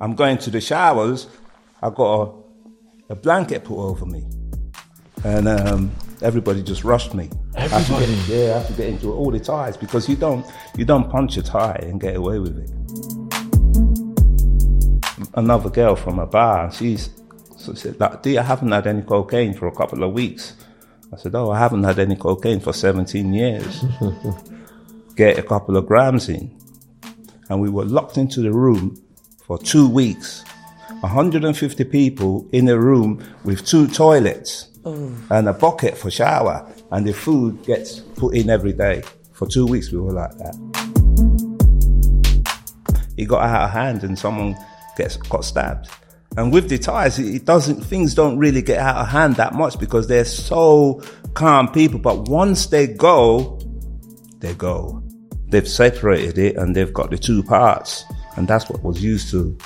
I'm going to the showers. I got a, a blanket put over me, and um, everybody just rushed me. I have to get- Everybody? yeah, I have to get into all the Thais because you don't you don't punch a Thai and get away with it. Another girl from a bar, she's so she said, like, "Dee, I haven't had any cocaine for a couple of weeks." I said, "Oh, I haven't had any cocaine for 17 years." get a couple of grams in, and we were locked into the room for two weeks. 150 people in a room with two toilets oh. and a bucket for shower, and the food gets put in every day. For two weeks, we were like that. It got out of hand, and someone gets got stabbed. And with the Thais, it it doesn't. Things don't really get out of hand that much because they're so calm people. But once they go, they go. They've separated it and they've got the two parts, and that's what was used to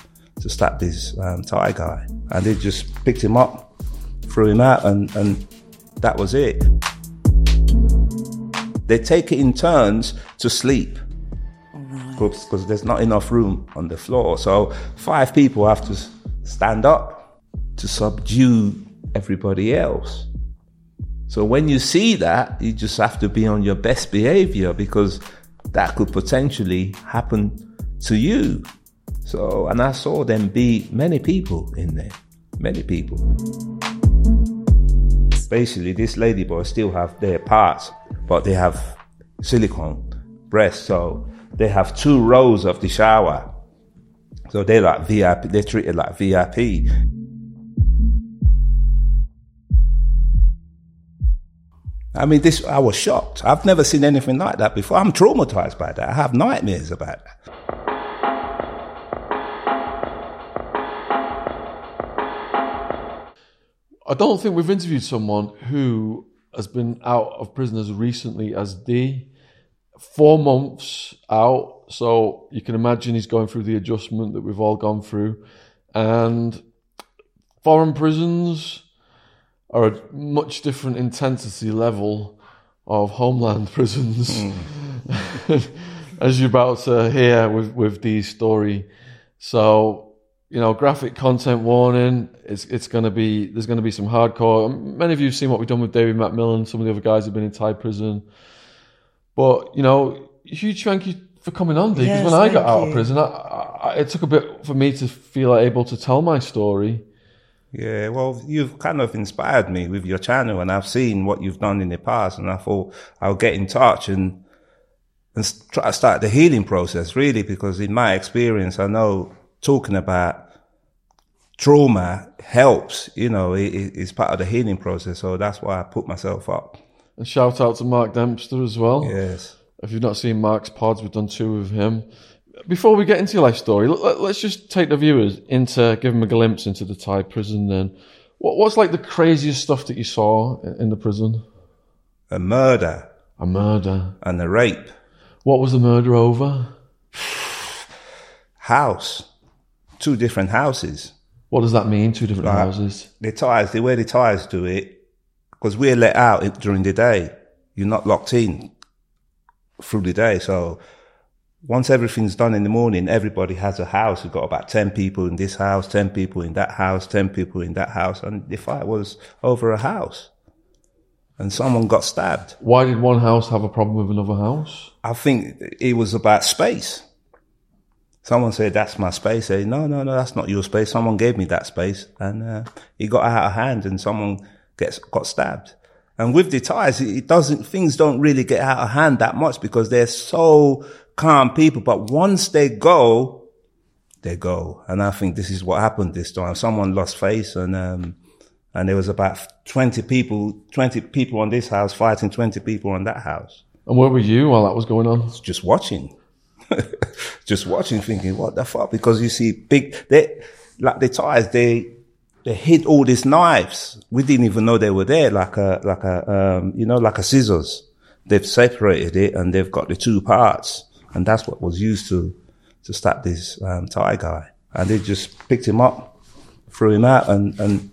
to stab this um, Thai guy. And they just picked him up, threw him out, and and that was it. They take it in turns to sleep because there's not enough room on the floor. So five people have to stand up to subdue everybody else. So when you see that, you just have to be on your best behavior because that could potentially happen to you. So, and I saw them beat many people in there, many people. Basically, this ladyboy still have their parts, but they have silicone breasts. So they have two rows of the shower. So they're like VIP, they're treated like VIP. I mean, this, I was shocked. I've never seen anything like that before. I'm traumatized by that. I have nightmares about that. I don't think we've interviewed someone who has been out of prison as recently as Dee. Four months out, so you can imagine he's going through the adjustment that we've all gone through. And foreign prisons are a much different intensity level of homeland prisons, hmm. as you're about to hear with, with Dee's story. So you know, graphic content warning. It's it's going to be there's going to be some hardcore. Many of you have seen what we've done with David McMillan. Some of the other guys have been in Thai prison. But you know, huge thank you for coming on, Dee. Because Yes, when I got out of prison, I, I, it took a bit for me to feel able to tell my story. Yeah, well, you've kind of inspired me with your channel, and I've seen what you've done in the past, and I thought I'll get in touch and and try to start the healing process, really, because in my experience, I know talking about trauma helps. You know, it, it- it's part of the healing process, so that's why I put myself up. And shout out to Mark Dempster as well. Yes. If you've not seen Mark's pods, we've done two with him. Before we get into your life story, let, us just take the viewers into, give them a glimpse into the Thai prison then. What, what's like the craziest stuff that you saw in, in the prison? A murder A murder. and a rape. What was the murder over? House. Two different houses. What does that mean? Two different Right. houses. the Thais, the way the Thais do it, because we're let out during the day. You're not locked in through the day. So once everything's done in the morning, everybody has a house. We've got about 10 people in this house, 10 people in that house, 10 people in that house. And the fight was over a house. And someone got stabbed. Why did one house have a problem with another house? I think it was about space. Someone said, that's my space. Say, no, no, no, that's not your space. Someone gave me that space and, uh, it got out of hand and someone gets, got stabbed. And with the Thais, it doesn't, things don't really get out of hand that much because they're so calm people. But once they go, they go. And I think this is what happened this time. Someone lost face and, um, and there was about 20 people, 20 people on this house fighting 20 people on that house And where were you while that was going on? just watching, just watching, thinking, what the fuck? Because you see big, they, like the Thais, they, they hid all these knives. We didn't even know they were there, like a, like a, um, you know, like a scissors. They've separated it and they've got the two parts. And that's what was used to, to stab this, um, Thai guy. And they just picked him up, threw him out and, and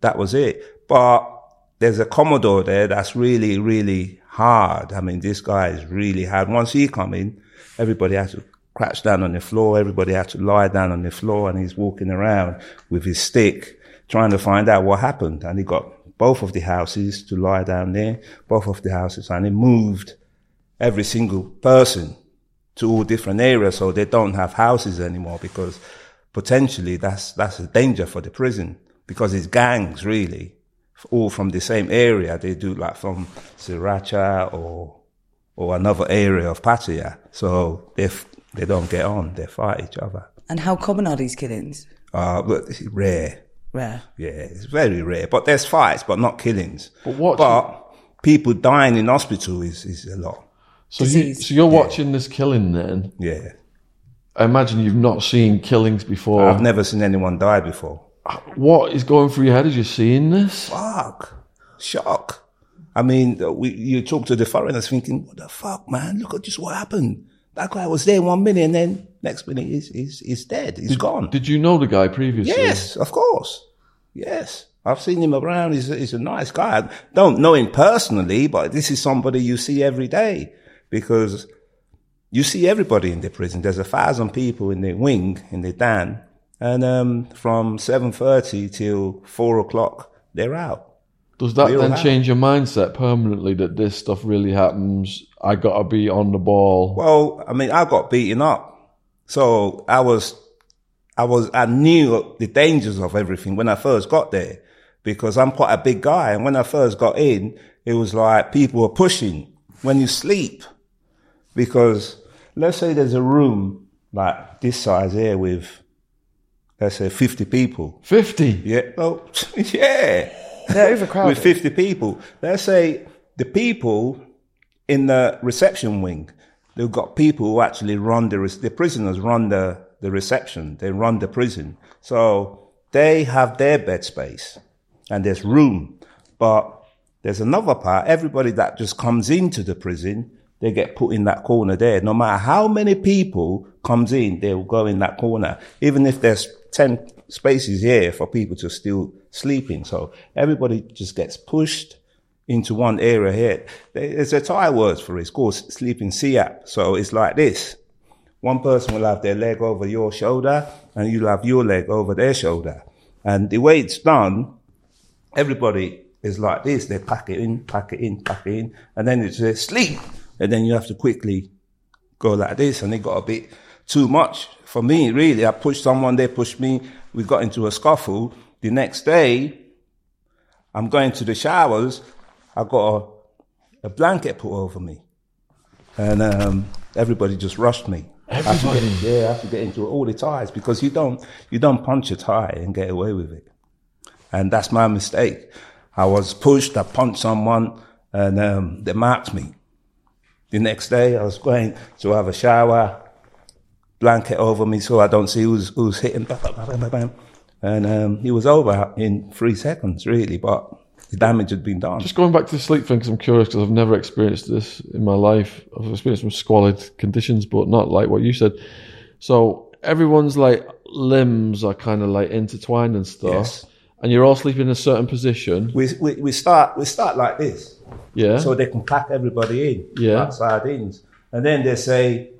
that was it. But there's a Commodore there that's really, really hard. I mean, this guy is really hard. Once he come in, everybody has to crouch down on the floor. Everybody had to lie down on the floor and he's walking around with his stick trying to find out what happened. And he got both of the houses to lie down there, both of the houses, and he moved every single person to all different areas so they don't have houses anymore because potentially that's, that's a danger for the prison because it's gangs really, all from the same area. They do like from Sriracha or, or another area of Pattaya. So they, they don't get on, they fight each other. And how common are these killings? Uh, but it's rare. Rare. Yeah, it's very rare. But there's fights, but not killings. But what- But people dying in hospital is, is a lot. So, You, so you're watching this killing then. Yeah. I imagine you've not seen killings before. I've never seen anyone die before. Uh, what is going through your head as you're seeing this? Fuck. Shock. I mean, uh, we, you talk to the foreigners thinking, what the fuck, man? Look at just what happened. That guy was there one minute and then next minute he's, he's, he's dead. He's gone. Did you know the guy previously? Yes, of course. Yes. I've seen him around. He's he's a nice guy. I don't know him personally, but this is somebody you see every day because you see everybody in the prison. There's a thousand people in the wing, in the dan. And, um, from 7.30 till four o'clock, they're out. Does that then change your mindset permanently that this stuff really happens? I gotta be on the ball. Well, I mean, I got beaten up. So I was, I was, I knew the dangers of everything when I first got there because I'm quite a big guy. And when I first got in, it was like people were pushing when you sleep because let's say there's a room like this size here with, let's say 50 people. 50. Yeah. Oh, yeah. They're overcrowded. With 50 people. Let's say the people in the reception wing, they've got people who actually run the, the prisoners run the, the reception. They run the prison. So they have their bed space and there's room. But there's another part. Everybody that just comes into the prison, they get put in that corner there. No matter how many people comes in, they will go in that corner. Even if there's 10 spaces here for people to still sleep in. So everybody just gets pushed into one area here. There's a Thai word for it. It's called sleeping siap. So it's like this. One person will have their leg over your shoulder and you'll have your leg over their shoulder. And the way it's done, everybody is like this. They pack it in, pack it in, pack it in, and then it's uh, sleep. And then you have to quickly go like this, and it got a bit too much for me, really. I pushed someone, they pushed me. We got into a scuffle. The next day, I'm going to the showers. I got a, a blanket put over me, and um, everybody just rushed me. I have to get- Everybody? yeah, I have to get into all the Thais because you don't you don't punch a Thai and get away with it, and that's my mistake. I was pushed. I punched someone, and um, they marked me. The next day, I was going to have a shower, blanket over me so I don't see who's who's hitting. And um, he was over in three seconds, really, but the damage had been done. Just going back to the sleep thing, because I'm curious, because I've never experienced this in my life. I've experienced some squalid conditions, but not like what you said. So everyone's like limbs are kind of like intertwined and stuff, Yes. and you're all sleeping in a certain position. we, we, we start we start like this. Yeah. so they can pack everybody in, Yeah. like sardines. And then they say,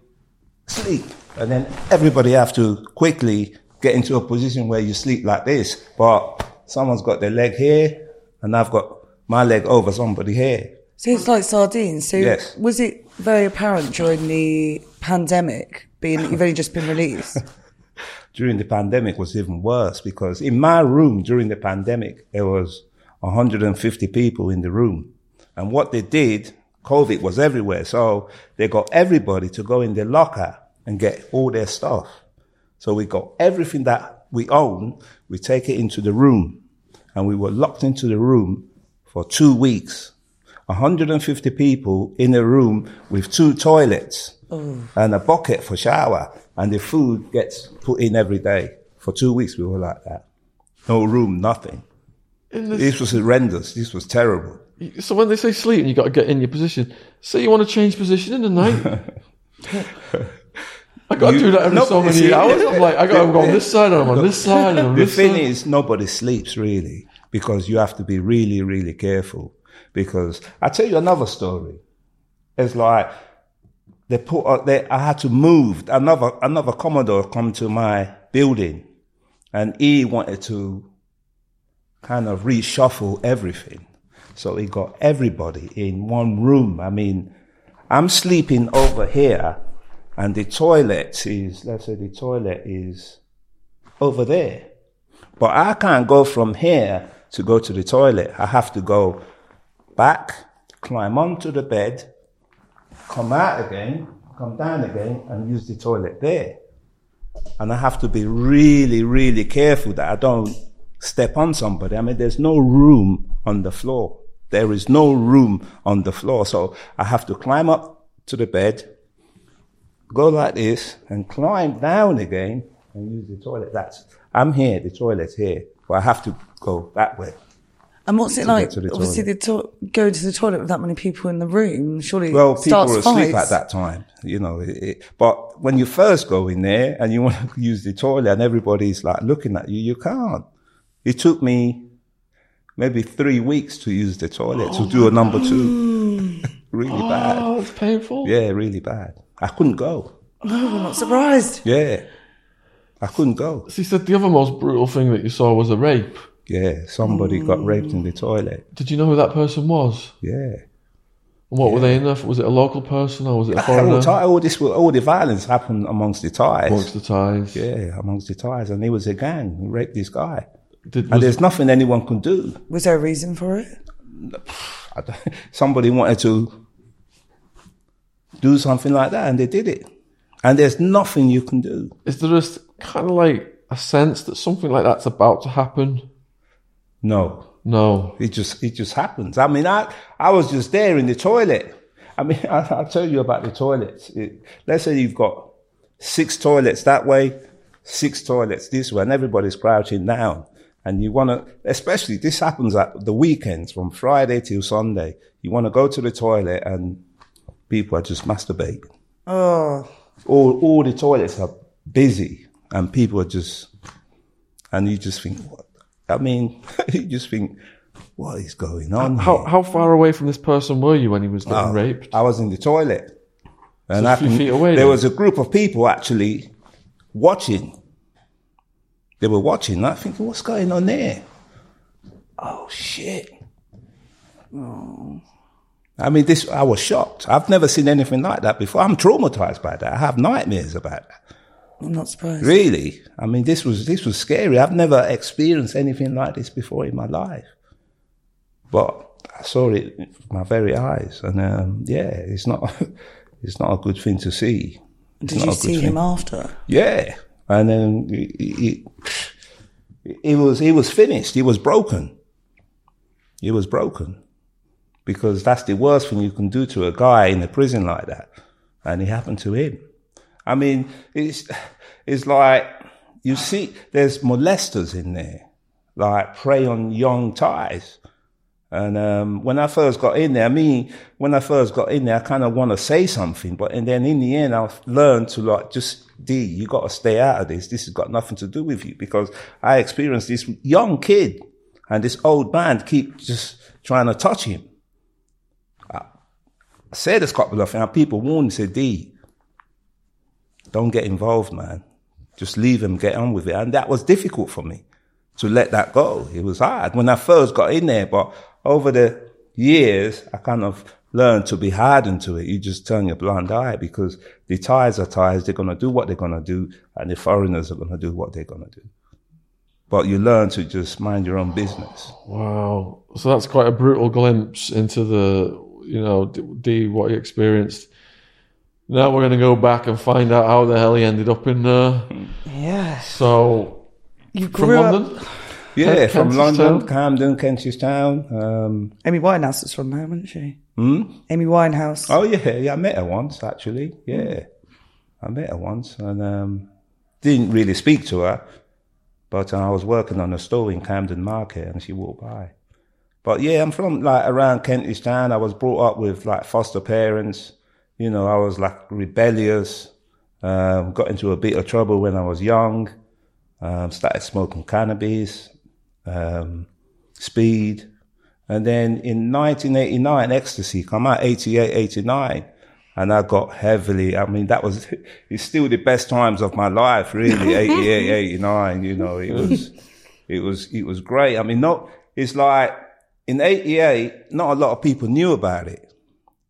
sleep. And then everybody have to quickly get into a position where you sleep like this. But someone's got their leg here, and I've got my leg over somebody here. So it's like sardines. So Yes. was it very apparent during the pandemic, being that you've only just been released? During the pandemic was even worse because in my room during the pandemic, there was 150 people in the room. And what they did, COVID was everywhere. So they got everybody to go in their locker and get all their stuff. So we got everything that we own, we take it into the room. And we were locked into the room for two weeks. 150 people in a room with two toilets and a bucket for shower. And the food gets put in every day. For two weeks, we were like that. No room, nothing. This- This was horrendous. This was terrible. So when they say sleep and you got to get in your position, say you want to change position in the night. I got to do that every no, so many see- hours. I'm like, I got to go on this side, and I'm on this side, and on The this thing side. is, nobody sleeps really because you have to be really, really careful. Because I tell you another story. It's like they put uh, they, I had to move. Another another commodore come to my building, and he wanted to kind of reshuffle everything. So he got everybody in one room. I mean, I'm sleeping over here, and the toilet is let's say the toilet is over there, but I can't go from here to go to the toilet. I have to go back, climb onto the bed, come out again, come down again, and use the toilet there. And I have to be really, really careful that I don't step on somebody. I mean, there's no room on the floor. There is no room on the floor. So I have to climb up to the bed, go like this, and climb down again and use the toilet. That's, I'm here, the toilet's here, but I have to go that way. And what's it like? the Obviously, the to- going to the toilet with that many people in the room, surely Well, people were asleep fights. at that time, you know. It, it, but when you first go in there and you want to use the toilet and everybody's like looking at you, you can't. It took me maybe three weeks to use the toilet to oh do a number two. really oh, bad. Oh, it's painful. Yeah, really bad. I couldn't go. Oh, I'm not surprised. Yeah. I couldn't go. So you said the other most brutal thing that you saw was a rape. Yeah, somebody got mm. raped in the toilet. Did you know who that person was? Yeah. And what were they in there for? Was it a local person or was it a All, foreigner? Thai- all this, all the violence happened amongst the Thais. Amongst the Thais. Yeah, amongst the Thais, and he was a gang who raped this guy. Did, And there's nothing anyone can do. Was there a reason for it? I don't- Somebody wanted to do something like that, and they did it. And there's nothing you can do. is there just kind of like a sense that something like that's about to happen? No, No. it just it just happens. I mean, I I was just there in the toilet. I mean, I, I'll tell you about the toilets. It, let's say you've got six toilets that way, six toilets this way, and everybody's crouching down. And you want to, especially this happens at the weekends from Friday till Sunday. You want to go to the toilet and people are just masturbating. Oh, all all the toilets are busy and people are just and you just think what I mean you just think what is going on How here? how far away from this person were you when he was getting Oh, raped? I was in the toilet and So a I few can- feet away there then? was a group of people actually watching they were watching I thinking what's going on there oh shit I mean, this, I was shocked. I've never seen anything like that before. I'm traumatized by that. I have nightmares about that. I'm not surprised. Really? I mean, this was this was scary. I've never experienced anything like this before in my life, but I saw it with my very eyes, and um, yeah, it's not it's not a good thing to see. It's Did you see him after? Yeah, and then it, it, it was it was finished. It was broken. It was broken because that's the worst thing you can do to a guy in a prison like that, and it happened to him. I mean, it's it's like you see, there's molesters in there, like prey on young Thais. And um, when I first got in there, I mean, when I first got in there, I kind of want to say something, but and then in the end, I've learned to like just Dee, you got to stay out of this. This has got nothing to do with you because I experienced this young kid and this old man keep just trying to touch him. I said this couple of things, people warned me, said Dee, don't get involved, man. Just leave him, get on with it. And that was difficult for me to let that go. It was hard when I first got in there, but over the years, I kind of learned to be hardened to it. You just turn your blind eye because the Thais are Thais. They're going to do what they're going to do and the foreigners are going to do what they're going to do. But you learn to just mind your own business. Wow. So that's quite a brutal glimpse into the, you know, Dee, Dee what he experienced. Now we're going to go back and find out how the hell he ended up in uh, there. Yeah. So, You from grew up. Yeah, from London, Camden, Kentish Town. Um, Amy Winehouse is from there, wasn't she? hmm? Amy Winehouse. Oh yeah, yeah. I met her once actually. Yeah, I met her once and um, didn't really speak to her, but uh, I was working on a store in Camden Market and she walked by. But yeah, I'm from like around Kentish Town. I was brought up with like foster parents. You know, I was like rebellious. Um, got into a bit of trouble when I was young. Um, started smoking cannabis, um, speed. And then in 1989, ecstasy come out, 88, 89. and I got heavily. I mean, that was it's still the best times of my life, really. 88, 89. You know, it was it was it was great. I mean, not it's like in '88, not a lot of people knew about it.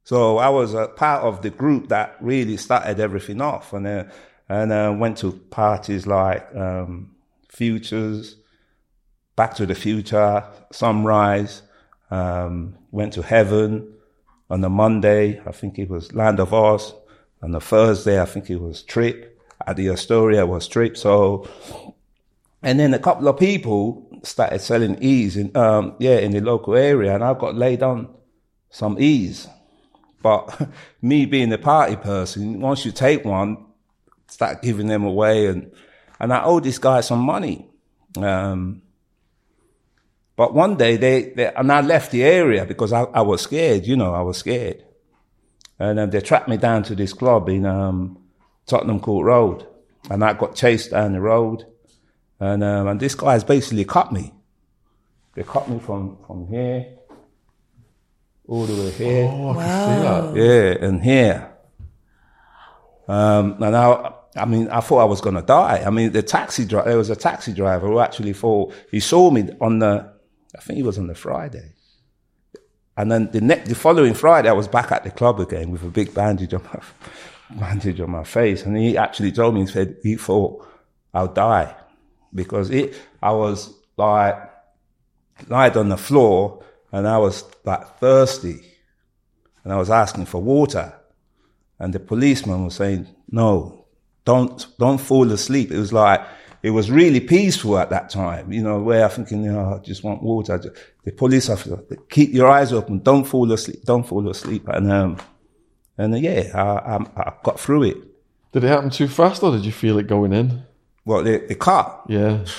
So I was a part of the group that really started everything off, and uh, and uh, went to parties like um, Futures, Back to the Future, Sunrise, um, went to Heaven on the Monday. I think it was Land of Oz. On the Thursday, I think it was Trip. At the Astoria was Trip. So, and then a couple of people started selling E's in, um, yeah, in the local area, and I got laid on some E's. But me being a party person, once you take one, start giving them away, and and I owed this guy some money. Um, but one day they, they, and I left the area because I, I was scared, you know, I was scared. And um, they tracked me down to this club in um, Tottenham Court Road, and I got chased down the road, and um, and this guy's basically cut me. They cut me from from here all the way here. Oh, I can see that. Yeah, and here. Um, and I, I mean, I thought I was going to die. I mean, the taxi driver, there was a taxi driver who actually thought, he saw me on the, I think it was on the Friday. And then the next, the following Friday, I was back at the club again with a big bandage on my, bandage on my face. And he actually told me, he said, he thought I'll die because it, I was like, lied on the floor and I was like thirsty and I was asking for water. And the policeman was saying, no, don't, don't fall asleep. It was like, it was really peaceful at that time, you know, where I'm thinking, you know, I just want water. The police officer, keep your eyes open. Don't fall asleep. Don't fall asleep. And, um, and uh, yeah, I, I, I got through it. Did it happen too fast, or did you feel it going in? Well, the, the car, Yeah,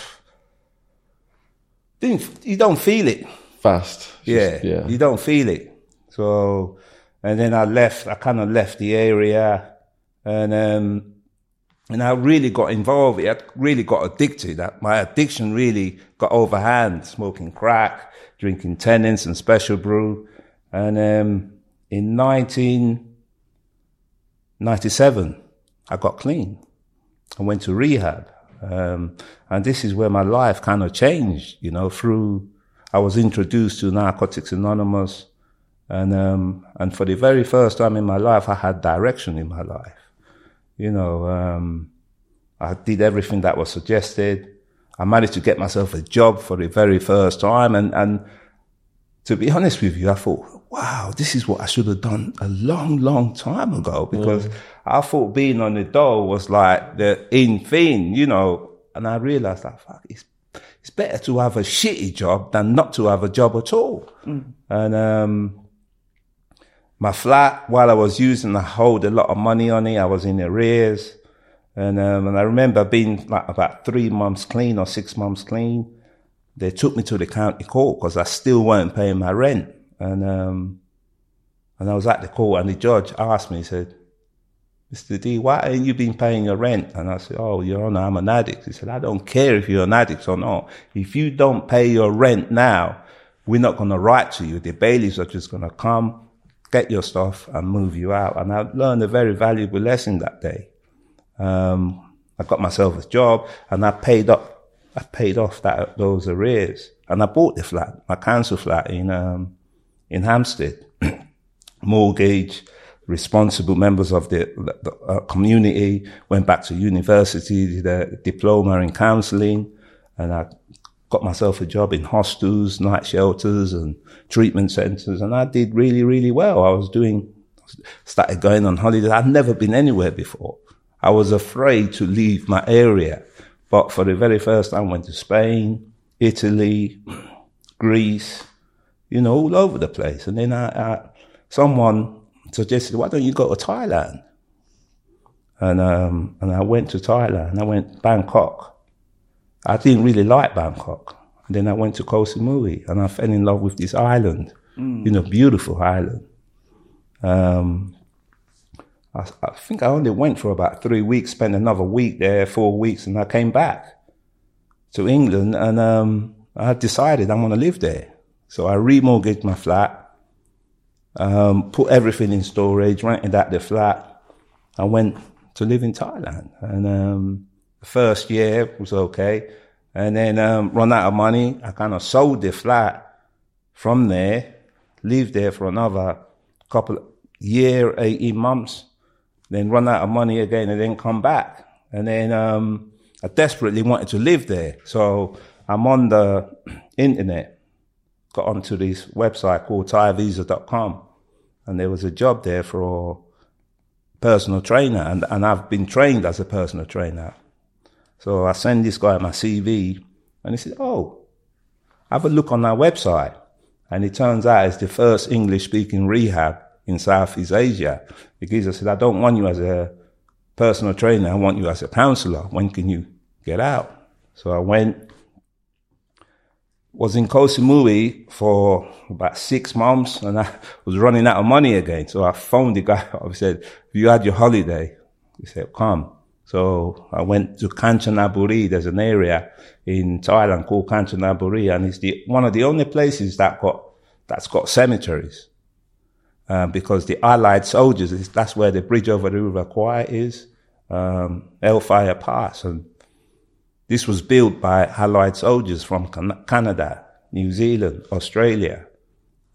didn't, you don't feel it. fast. Yeah, Just- yeah. You don't feel it. So, and then I left. I kind of left the area, and um, and I really got involved. I really got addicted. My addiction really got overhand. Smoking crack, drinking Tennent's and special brew, and um, in nineteen ninety seven, I got clean. I went to rehab. Um, and this is where my life kind of changed, you know, through, I was introduced to Narcotics Anonymous. And, um, and for the very first time in my life, I had direction in my life. You know, um, I did everything that was suggested. I managed to get myself a job for the very first time. And, and to be honest with you, I thought, wow, this is what I should have done a long, long time ago because I thought being on the dole was like the in thing, you know. And I realized that fuck, it's, it's better to have a shitty job than not to have a job at all. And, um, my flat, while I was using, I owed a lot of money on it. I was in arrears. And, um, and I remember being like about three months clean or six months clean they took me to the county court because I still weren't paying my rent. And, um, and I was at the court and the judge asked me, he said, Mr. Dee, why ain't you been paying your rent? And I said, Oh, Your Honor, I'm an addict. He said, I don't care if you're an addict or not. If you don't pay your rent now, we're not going to write to you. The bailiffs are just going to come, get your stuff and move you out. And I learned a very valuable lesson that day. Um, I got myself a job and I paid up I paid off that those arrears, and I bought the flat, my council flat in um, in Hampstead. Mortgage, responsible members of the, the uh, community. Went back to university, did a diploma in counselling, and I got myself a job in hostels, night shelters, and treatment centres, and I did really, really well. I was doing, started going on holidays. I'd never been anywhere before. I was afraid to leave my area. But for the very first time, went to Spain, Italy, Greece, you know, all over the place. And then I, I, someone suggested, why don't you go to Thailand? And, um, and I went to Thailand. I went Bangkok. I didn't really like Bangkok. And then I went to Koh Samui and I fell in love with this island, you know, beautiful island. Um, I, I think I only went for about three weeks, spent another week there, four weeks, and I came back to England and um, I decided I'm going to live there. So I remortgaged my flat um, put everything in storage, rented out the flat. I went to live in Thailand. And um, first year was okay. And then um, run out of money. I kind of sold the flat from there, lived there for another couple year, 18 months, then run out of money again and then come back. And then um, I desperately wanted to live there. So I'm on the internet, got onto this website called ThaiVisa.com. And there was a job there for personal trainer. And, and I've been trained as a personal trainer. So I send this guy my CV and he said, Oh, have a look on our website. And it turns out it's the first English speaking rehab in Southeast Asia. Because I said, I don't want you as a personal trainer. I want you as a counselor. When can you get out? So I went, was in Koh Samui for about six months and I was running out of money again. So I phoned the guy up and said, you had your holiday? He said, come. So I went to Kanchanaburi. There's an area in Thailand called Kanchanaburi and it's the, one of the only places that got, that's got cemeteries. Um, because the Allied soldiers, that's where the bridge over the River Kwai is, um, Hellfire Pass. And this was built by Allied soldiers from Canada, New Zealand, Australia.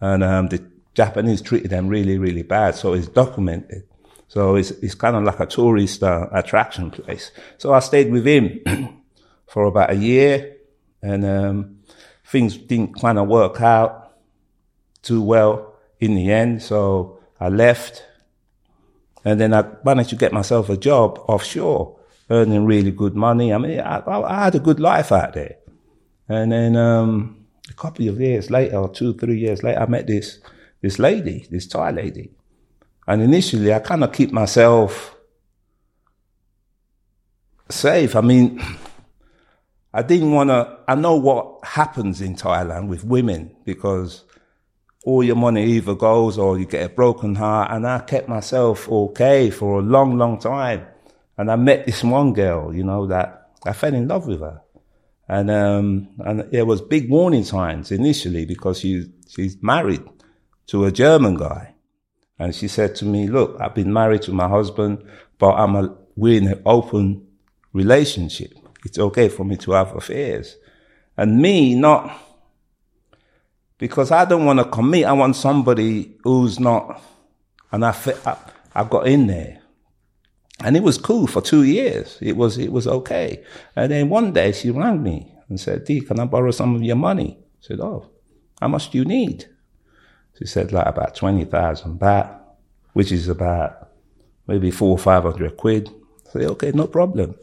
And um, the Japanese treated them really, really bad. So it's documented. So it's, it's kind of like a tourist uh, attraction place. So I stayed with him for about a year and um, things didn't kind of work out too well in the end. So I left and then I managed to get myself a job offshore, earning really good money. I mean, I, I had a good life out there. And then um, a couple of years later, or two, three years later, I met this this lady, this Thai lady. And initially, I kind of keep myself safe. I mean, I didn't want to. I know what happens in Thailand with women because all your money either goes or you get a broken heart. And I kept myself okay for a long, long time. And I met this one girl, you know, that I fell in love with her. And, um, and there was big warning signs initially because she, she's married to a German guy. And she said to me, look, I've been married to my husband, but I'm a, we're in an open relationship. It's okay for me to have affairs. And me not, because I don't want to commit. I want somebody who's not, and I, I, I got in there. And it was cool for two years. It was, it was okay. And then one day she rang me and said, can I borrow some of your money? I said, Oh, how much do you need? She said, like about 20,000 baht, which is about maybe four or 500 quid. I said, okay, no problem.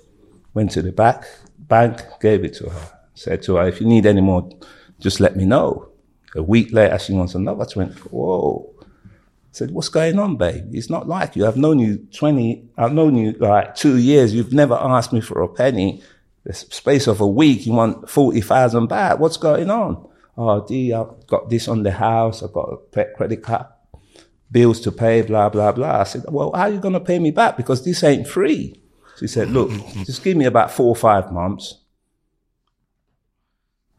Went to the back, bank, gave it to her. Said to her, if you need any more, just let me know. A week later, she wants another 20. Whoa. Said, what's going on, babe? It's not like you. I've known you 20, I've known you like two years. You've never asked me for a penny. The space of a week, you want 40,000 baht. What's going on? Oh, Dee, I've got this on the house. I've got a credit card, bills to pay, blah, blah, blah. I said, well, how are you going to pay me back? Because this ain't free. She said, look, just give me about four or five months.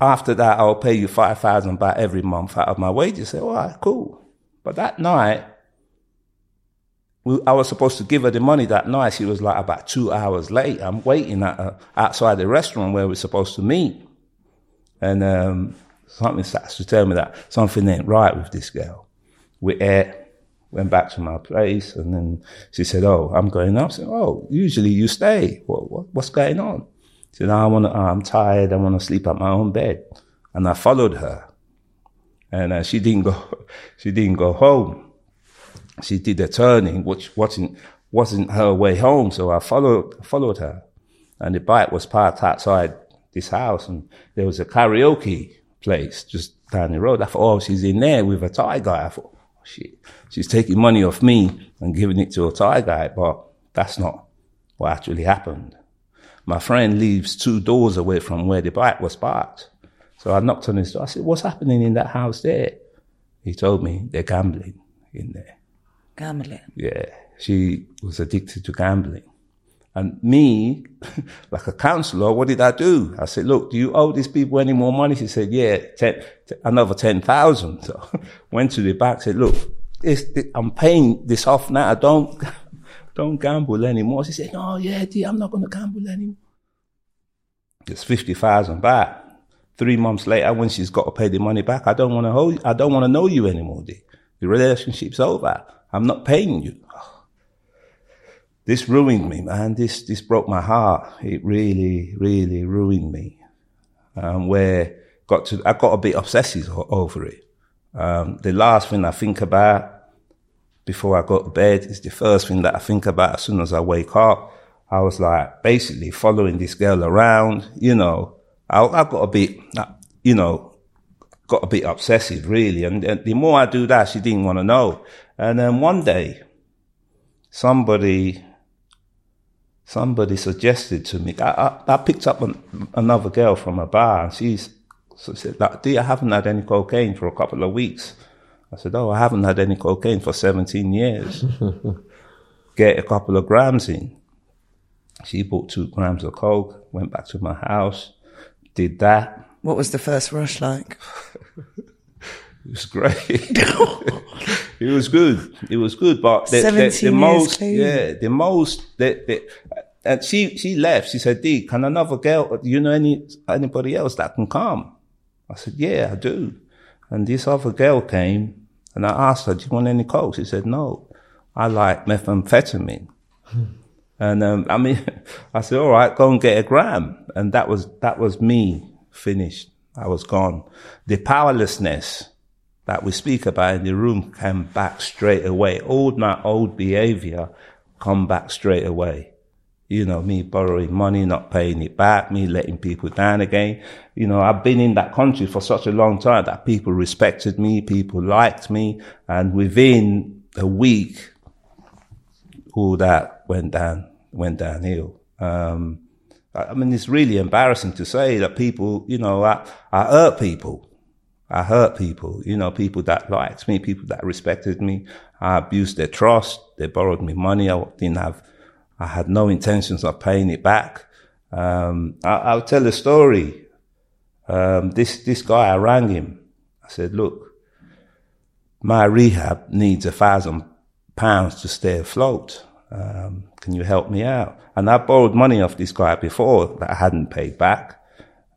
After that, I'll pay you 5,000 baht every month out of my wages. I said, all right, cool. But that night, I was supposed to give her the money that night. She was like about two hours late. I'm waiting at her outside the restaurant where we're supposed to meet. And um, something starts to tell me that something ain't right with this girl. We ate, went back to my place, and then she said, Oh, I'm going up. I said, Oh, usually you stay. What, what, what's going on? She said, I want to, I'm tired. I want to sleep at my own bed. And I followed her. And uh, she didn't go, she didn't go home. She did a turning, which wasn't, wasn't her way home. So I followed, followed her. And the bike was parked outside this house and there was a karaoke place just down the road. I thought, oh, she's in there with a Thai guy. I thought, oh, shit, she's taking money off me and giving it to a Thai guy. But that's not what actually happened. My friend lives two doors away from where the bike was parked. So I knocked on his door. I said, What's happening in that house there? He told me they're gambling in there. Gambling? Yeah. She was addicted to gambling. And me, like a counselor, what did I do? I said, look, do you owe these people any more money? She said, yeah, ten, another 10,000. So went to the back, said, look, it's, it, I'm paying this off now. I don't, don't gamble anymore. She said, oh yeah, Dee, I'm not going to gamble anymore. It's 50,000 back. Three months later, when she's got to pay the money baht, I don't want to hold, I don't want to know you anymore, Dee. The relationship's over. I'm not paying you. This ruined me, man. This, this broke my heart. It really, really ruined me. Um, where got to, I got a bit obsessive over it. Um, the last thing I think about before I go to bed is the first thing that I think about as soon as I wake up. I was like basically following this girl around, you know, I, I got a bit, you know, got a bit obsessive really. And, and the more I do that, she didn't want to know. And then one day, somebody, somebody suggested to me, I, I, I picked up an, another girl from a bar and she so said, like, Dee, I haven't had any cocaine for a couple of weeks. I said, oh, I haven't had any cocaine for 17 years. Get a couple of grams in. She bought two grams of coke, went back to my house, did that. What was the first rush like? It was great. it was good. It was good, but the, the, 17 the years most, clean. yeah, the most, the, the, and she, she left. She said, Dee, can another girl, do you know any, anybody else that can come? I said, yeah, I do. And this other girl came and I asked her, do you want any coke? She said, no, I like methamphetamine. And, um, I mean, I said, all right, go and get a gram. And that was, that was me finished. I was gone. The powerlessness that we speak about in the room came back straight away. All my old behavior come back straight away. You know, me borrowing money, not paying it back, me letting people down again. You know, I've been in that country for such a long time that people respected me, people liked me. And within a week, all that went down, went downhill. Um, I mean, it's really embarrassing to say that people, you know, I, I hurt people. I hurt people, you know, people that liked me, people that respected me. I abused their trust. They borrowed me money. I didn't have, I had no intentions of paying it back. Um, I, I'll tell a story. Um, this, this guy, I rang him. I said, look, my rehab needs a thousand pounds to stay afloat. Um, can you help me out? And I borrowed money off this guy before that I hadn't paid back.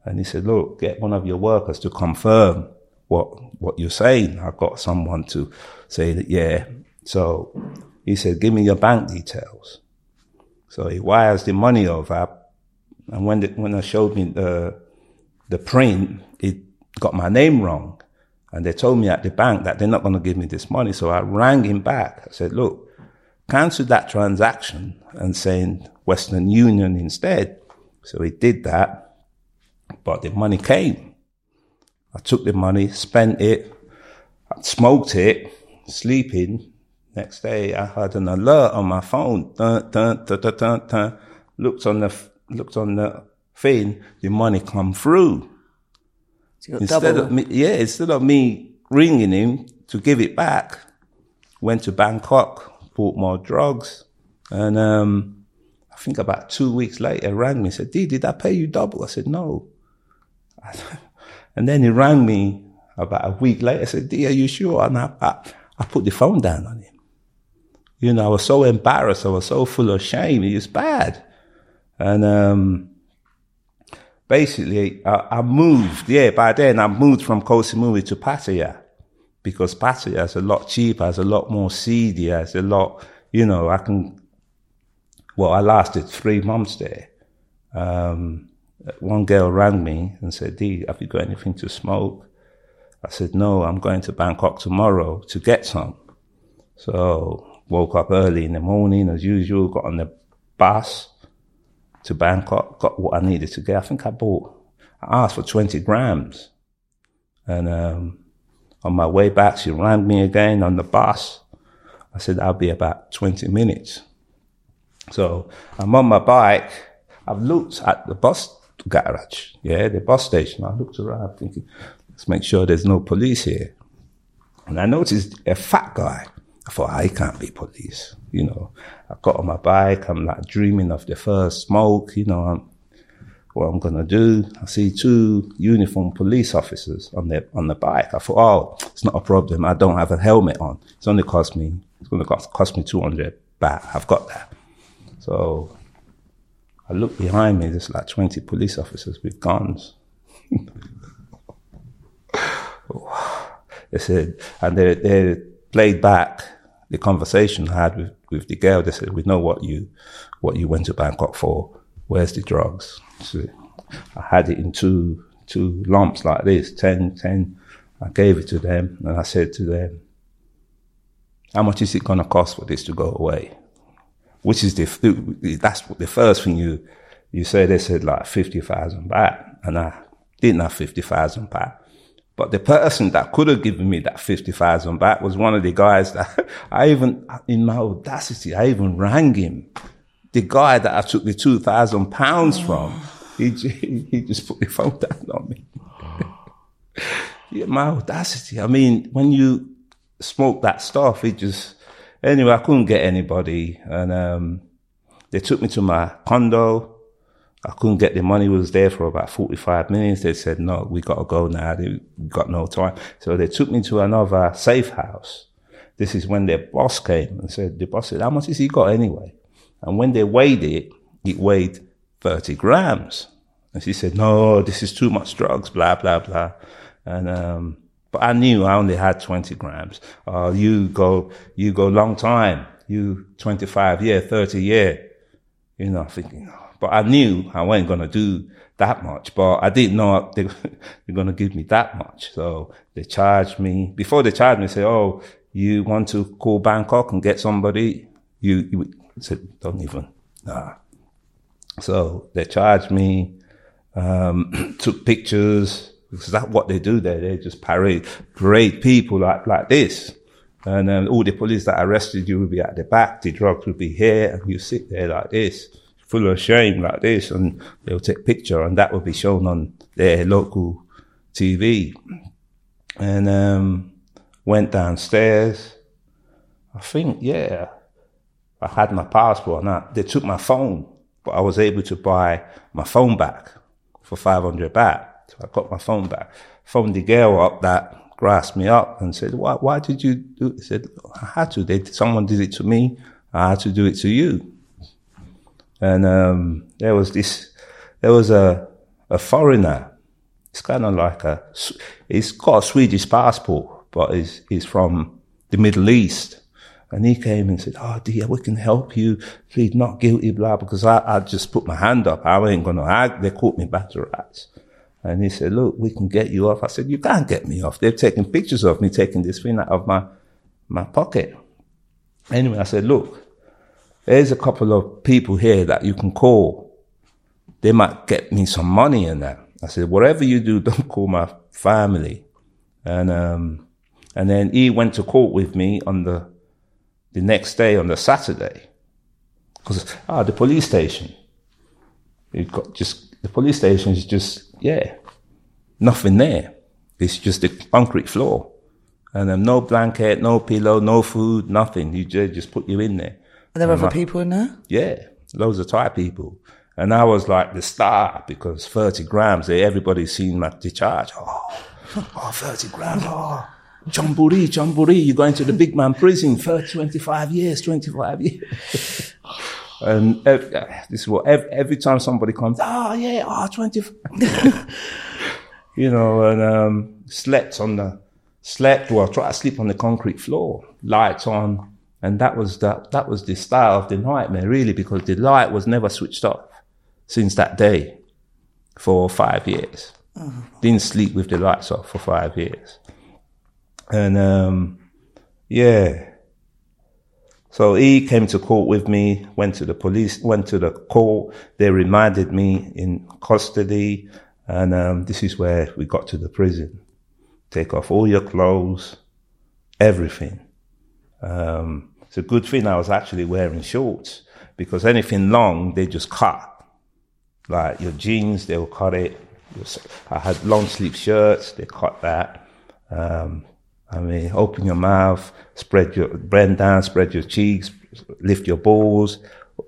And he said, look, get one of your workers to confirm what, what you're saying. I got someone to say that, yeah. So he said, give me your bank details. So he wires the money over. And when, the, when I showed me the, the print, it got my name wrong. And they told me at the bank that they're not going to give me this money. So I rang him back. I said, look, cancel that transaction and saying Western Union instead. So he did that, but the money came. I took the money, spent it, smoked it, sleeping. Next day, I had an alert on my phone. Dun, dun, dun, dun, dun, dun. Looked on the looked on the thing, the money come through. So Instead double. of me, yeah, instead of me ringing him to give it back, went to Bangkok, bought more drugs, and um, I think about two weeks later, rang me and said, "Dee, did I pay you double?" I said, "No." and then he rang me about a week later. said, "Dee, are you sure?" And I, I, I put the phone down on him. You know, I was so embarrassed. I was so full of shame. It was bad, and um, basically, I, I moved. Yeah, by then I moved from Koh Samui to Pattaya because Pattaya is a lot cheaper, it's a lot more seedy, it's a lot, you know, I can, well, I lasted three months there. Um, one girl rang me and said, Dee, have you got anything to smoke? I said, no, I'm going to Bangkok tomorrow to get some. So woke up early in the morning as usual, got on the bus to Bangkok, got what I needed to get. I think I bought, I asked for 20 grams. And, um, on my way back, she rang me again on the bus. I said, I'll be about 20 minutes. So I'm on my bike. I've looked at the bus garage, yeah, the bus station. I looked around thinking, let's make sure there's no police here. And I noticed a fat guy. I thought, I can't be police. You know, I got on my bike. I'm like dreaming of the first smoke. You know, I'm what I'm gonna do. I see two uniformed police officers on the on the bike. I thought, oh, it's not a problem. I don't have a helmet on. It's only cost me. It's gonna cost, cost me 200 baht. I've got that. So I look behind me. There's like 20 police officers with guns. they said, and they they played back the conversation I had with, with the girl. They said, "We know what you what you went to Bangkok for. Where's the drugs?" So I had it in two two lumps like this, 10, 10. I gave it to them, and I said to them, "How much is it gonna cost for this to go away?" Which is the that's the first thing you you say. They said like fifty thousand baht, and I didn't have fifty thousand baht. But the person that could have given me that 50,000 baht was one of the guys that I even, in my audacity, I even rang him. The guy that I took the 2,000 pounds from, he, he just put the phone down on me. yeah, my audacity. I mean, when you smoke that stuff, it just, anyway, I couldn't get anybody. And, um, they took me to my condo. I couldn't get the money was there for about 45 minutes. They said, no, we got to go now. They got no time. So they took me to another safe house. This is when their boss came and said, the boss said, how much has he got anyway? And when they weighed it, it weighed 30 grams. And she said, no, this is too much drugs, blah, blah, blah. And, um, but I knew I only had 20 grams. Uh, you go, you go long time. You 25 year, 30 year. You know, thinking, but I knew I wasn't going to do that much, but I didn't know they were going to give me that much. So they charged me, before they charged me, say, Oh, you want to call Bangkok and get somebody? You, you said, don't even, nah. So they charged me, um, took pictures, because that's what they do there. They just parade, parade people like, like this. And then all the police that arrested you will be at the back, the drugs will be here, and you sit there like this full of shame like this, and they'll take picture, and that will be shown on their local TV. And um, went downstairs. I think, yeah, I had my passport. Now they took my phone, but I was able to buy my phone back for 500 baht. So I got my phone back. Phoned the girl up that grasped me up and said, "Why? Why did you do?" It? Said, "I had to. They, someone did it to me. I had to do it to you." And um, there was this, there was a a foreigner. It's kind of like a, he's got a Swedish passport, but he's he's from the Middle East. And he came and said, "Oh dear, we can help you. Plead not guilty, blah." Because I, I just put my hand up. I ain't gonna act. They caught me back to rats. And he said, "Look, we can get you off." I said, "You can't get me off. They've taken pictures of me taking this thing out of my my pocket." Anyway, I said, "Look, there's a couple of people here that you can call. They might get me some money in that. I said, whatever you do, don't call my family. And, um, and then he went to court with me on the, the next day on the Saturday. Cause, ah, the police station. It got just, the police station is just, yeah, nothing there. It's just a concrete floor. And then no blanket, no pillow, no food, nothing. You just, just put you in there. Are there other people in there? Yeah, loads of Thai people. And I was like the star because 30 grams, eh, everybody's seen my discharge. Oh, oh 30 grams. Oh, Chonburi, Chonburi, you're going to the big man prison for 25 years, 25 years. and every, uh, this is what, every, every, time somebody comes, oh yeah, ah, oh, 25. you know, and um, slept on the, slept or try to sleep on the concrete floor, lights on, and that was the, that was the style of the nightmare, really, because the light was never switched off since that day for five years. Oh. Didn't sleep with the lights off for five years. And, um, yeah. So he came to court with me, went to the police, went to the court. They remanded me in custody. And, um, this is where we got to the prison. Take off all your clothes, everything. Um, it's a good thing I was actually wearing shorts because anything long, they just cut. Like your jeans, they'll cut it. I had long sleeve shirts, they cut that. Um, I mean, open your mouth, spread your, bend down, spread your cheeks, lift your balls.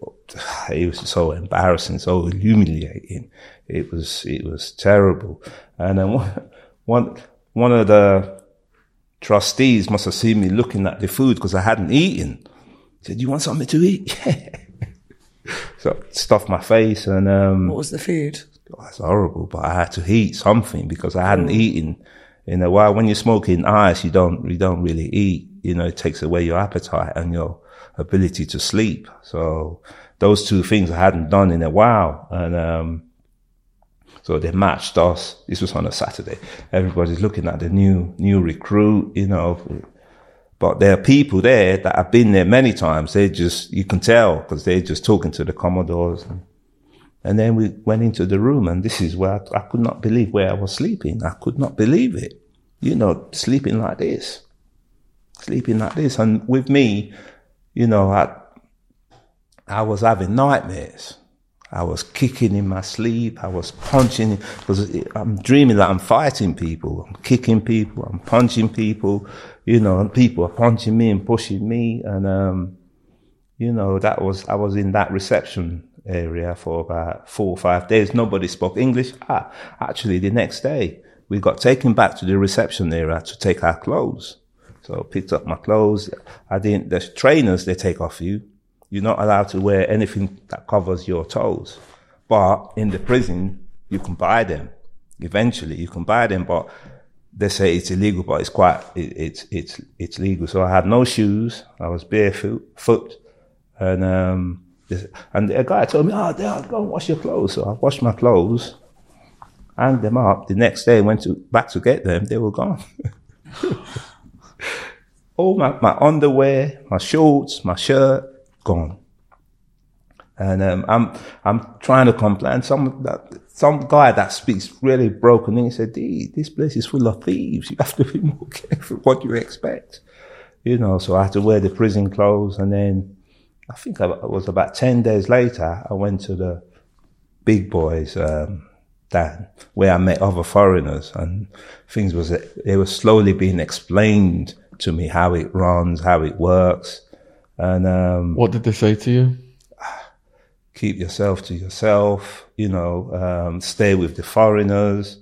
it was so embarrassing, so humiliating. It was, it was terrible. And then one, one, one of the trustees must have seen me looking at the food because I hadn't eaten. He said, you want something to eat? Yeah. so I stuffed my face and, um, What was the food? oh, it's horrible, but I had to eat something because I hadn't eaten in a while. When you're smoking ice, you don't, you don't really eat. You know, it takes away your appetite and your ability to sleep. So those two things I hadn't done in a while. And, um, so they matched us. This was on a Saturday. Everybody's looking at the new, new recruit, you know. But there are people there that have been there many times. They just, you can tell because they're just talking to the Commodores. And, then we went into the room and this is where I, I could not believe where I was sleeping. I could not believe it. You know, sleeping like this, sleeping like this. And with me, you know, I, I was having nightmares. I was kicking in my sleep. I was punching because I'm dreaming that I'm fighting people. I'm kicking people. I'm punching people, you know, and people are punching me and pushing me. And, um, you know, that was, I was in that reception area for about four or five days. Nobody spoke English. Ah, actually the next day we got taken back to the reception area to take our clothes. So I picked up my clothes. I didn't, the trainers, they take off you. You're not allowed to wear anything that covers your toes. But in the prison, you can buy them. Eventually, you can buy them, but they say it's illegal, but it's quite, it, it's, it's, it's legal. So I had no shoes. I was barefoot, foot. And, um, and a guy told me, oh, Dad, go and wash your clothes. So I washed my clothes, hung them up. The next day, went to, back to get them. They were gone. all my, my underwear, my shorts, my shirt, gone. And um, I'm I'm trying to complain. Some some guy that speaks really broken English said, "Dee, this place is full of thieves. You have to be more careful what you expect." You know, so I had to wear the prison clothes, and then I think I, it was about ten days later. I went to the big boys um, where I met other foreigners, and things was they were slowly being explained to me how it runs, how it works, and um, What did they say to you? keep yourself to yourself, you know, um, stay with the foreigners.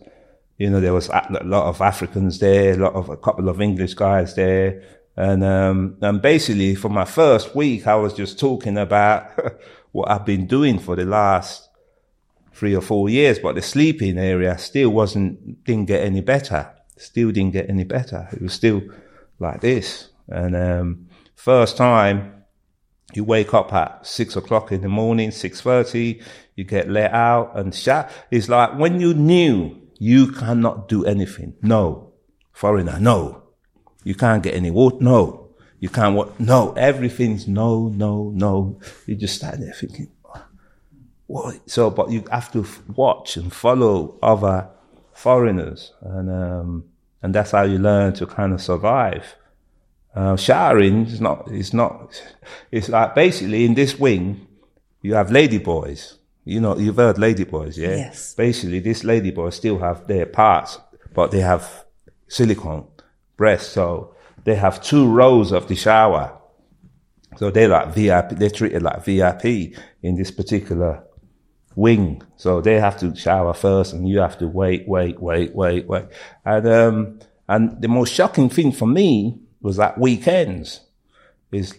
You know, there was a lot of Africans there, a lot of, a couple of English guys there. And, um, and basically for my first week, I was just talking about what I've been doing for the last three or four years, but the sleeping area still wasn't, didn't get any better. Still didn't get any better. It was still like this. And, um, first time, you wake up at six o'clock in the morning, six thirty. You get let out and shot. It's like when you knew you cannot do anything. No, foreigner. No, you can't get any water. No, you can't. What? No, everything's no, no, no. You just stand there thinking, what? So, but you have to watch and follow other foreigners, and um, and that's how you learn to kind of survive. Uh, showering is not, it's not, it's like basically in this wing, you have ladyboys. You know, you've heard ladyboys, yeah? Yes. Basically, these ladyboys still have their parts, but they have silicone breasts. So they have two rows of the shower. So they're like VIP, they're treated like VIP in this particular wing. So they have to shower first and you have to wait, wait, wait, wait, wait. And, um, and the most shocking thing for me was that weekends is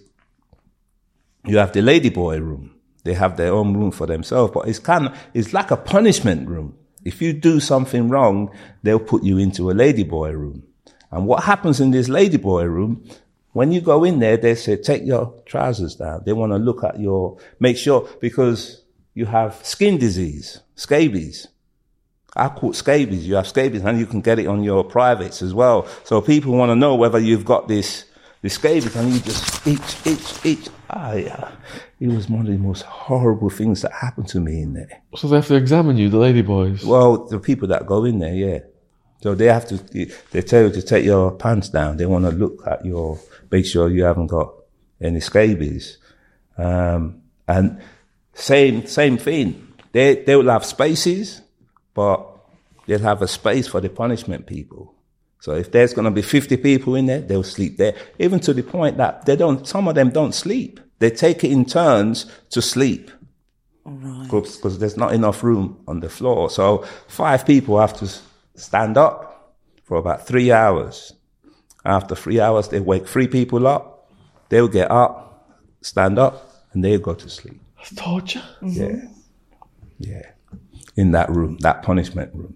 you have the ladyboy room. They have their own room for themselves, but it's kind of, it's like a punishment room. If you do something wrong, they'll put you into a ladyboy room. And what happens in this ladyboy room, when you go in there, they say, take your trousers down. They want to look at your, make sure, because you have skin disease, scabies. I caught scabies. You have scabies and you can get it on your privates as well. So people want to know whether you've got this, this scabies and you just itch, itch, itch. Ah, yeah. It was one of the most horrible things that happened to me in there. So they have to examine you, the ladyboys. Well, the people that go in there, yeah. So they have to, they tell you to take your pants down. They want to look at your, make sure you haven't got any scabies. Um, and same, same thing. They, they will have spaces, but they'll have a space for the punishment people. So if there's going to be 50 people in there, they'll sleep there. Even to the point that they don't, some of them don't sleep. They take it in turns to sleep All right. because there's not enough room on the floor. So five people have to stand up for about three hours. After three hours, they wake three people up. They'll get up, stand up, and they'll go to sleep. That's torture. Yeah. Yeah. In that room, that punishment room.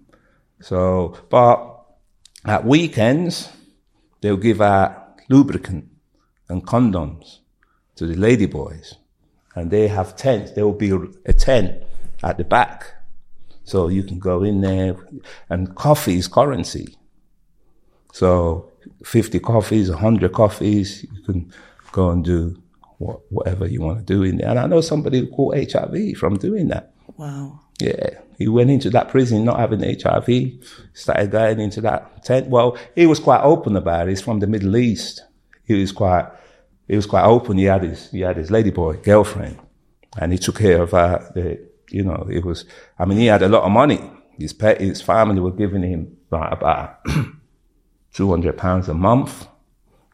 So, but at weekends, they'll give out lubricant and condoms to the ladyboys. And they have tents. There will be a tent at the back. So you can go in there and coffee is currency. So 50 coffees, 100 coffees, you can go and do what, whatever you want to do in there. And I know somebody who caught HIV from doing that. Wow. Yeah, he went into that prison not having HIV, started going into that tent. Well, he was quite open about it. He's from the Middle East. He was quite, he was quite open. He had his, he had his ladyboy girlfriend, and he took care of her. The, you know, it was. I mean, he had a lot of money. His pet, his family were giving him about two hundred pounds a month.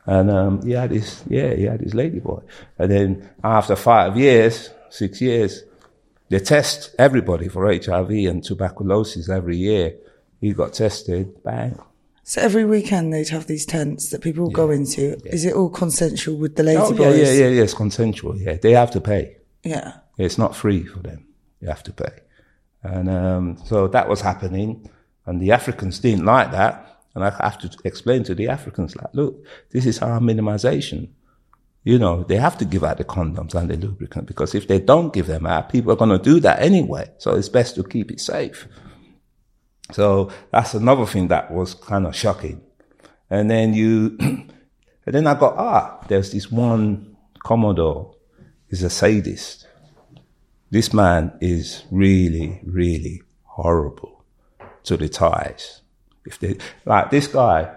And um, he had his, yeah, he had his ladyboy. And then after five years, six years, they test everybody for HIV and tuberculosis every year. He got tested, bang. So every weekend they'd have these tents that people go into. Is it all consensual with the lady Oh, boys? yeah, yeah, yeah, yeah, it's consensual. Yeah, they have to pay. Yeah. It's not free for them. You have to pay. And um, so that was happening. And the Africans didn't like that. And I have to explain to the Africans, like, look, this is our minimization. You know, they have to give out the condoms and the lubricant because if they don't give them out, people are going to do that anyway. So it's best to keep it safe. So that's another thing that was kind of shocking. And then you, and then I got, ah, there's this one Commodore, he's a sadist. This man is really, really horrible to the Thais. If they, like this guy,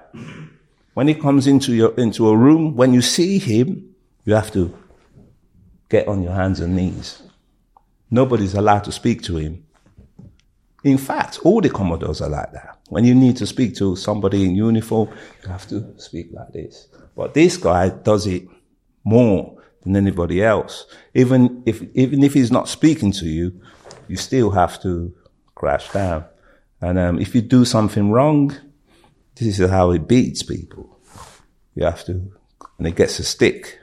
when he comes into your, into a room, when you see him, you have to get on your hands and knees. Nobody's allowed to speak to him. In fact, all the Commodores are like that. When you need to speak to somebody in uniform, you have to speak like this. But this guy does it more than anybody else. Even if, even if he's not speaking to you, you still have to crash down. And um, if you do something wrong, this is how he beats people. You have to, and it gets a stick.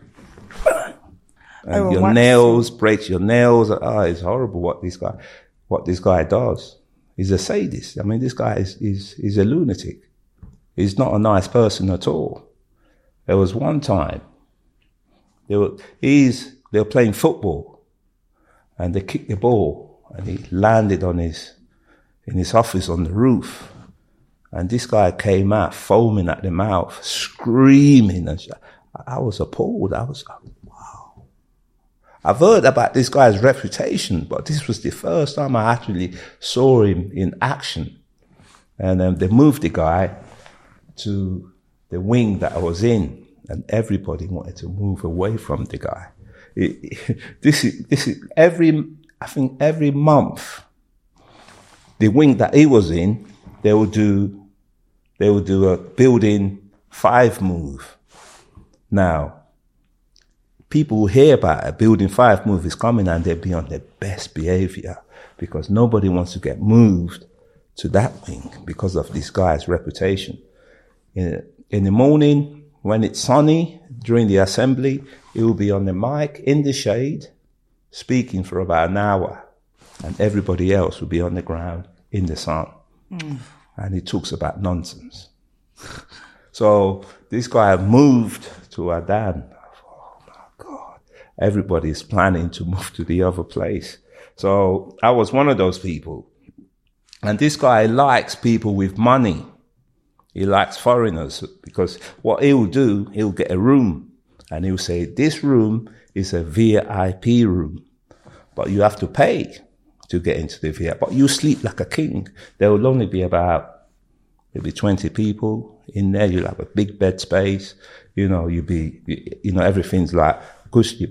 And Oh, your wax. nails breaks your nails. Ah, it's horrible what this guy, what this guy does. He's a sadist. I mean, this guy is, is, is a lunatic. He's not a nice person at all. There was one time, they were, he's, they were playing football and they kicked the ball and he landed on his, in his office on the roof. And this guy came out foaming at the mouth, screaming. And sh- I was appalled. I was. I've heard about this guy's reputation, but this was the first time I actually saw him in action. And um, they moved the guy to the wing that I was in, and everybody wanted to move away from the guy. It- this is this is every I think every month. The wing that he was in, they would do they would do a building five move. Now, people will hear about a building five move is coming and they'll be on their best behavior because nobody wants to get moved to that wing because of this guy's reputation. In, in the morning, when it's sunny during the assembly, he will be on the mic in the shade, speaking for about an hour, and everybody else will be on the ground in the sun. Mm. And he talks about nonsense. So this guy moved to Adan. My God. Everybody's planning to move to the other place. So I was one of those people. And this guy likes people with money. He likes foreigners because what he'll do, he'll get a room and he'll say, this room is a VIP room, but you have to pay to get into the VIP. But you sleep like a king. There will only be about maybe 20 people in there. You'll have a big bed space. You know, you'll be, you know, everything's like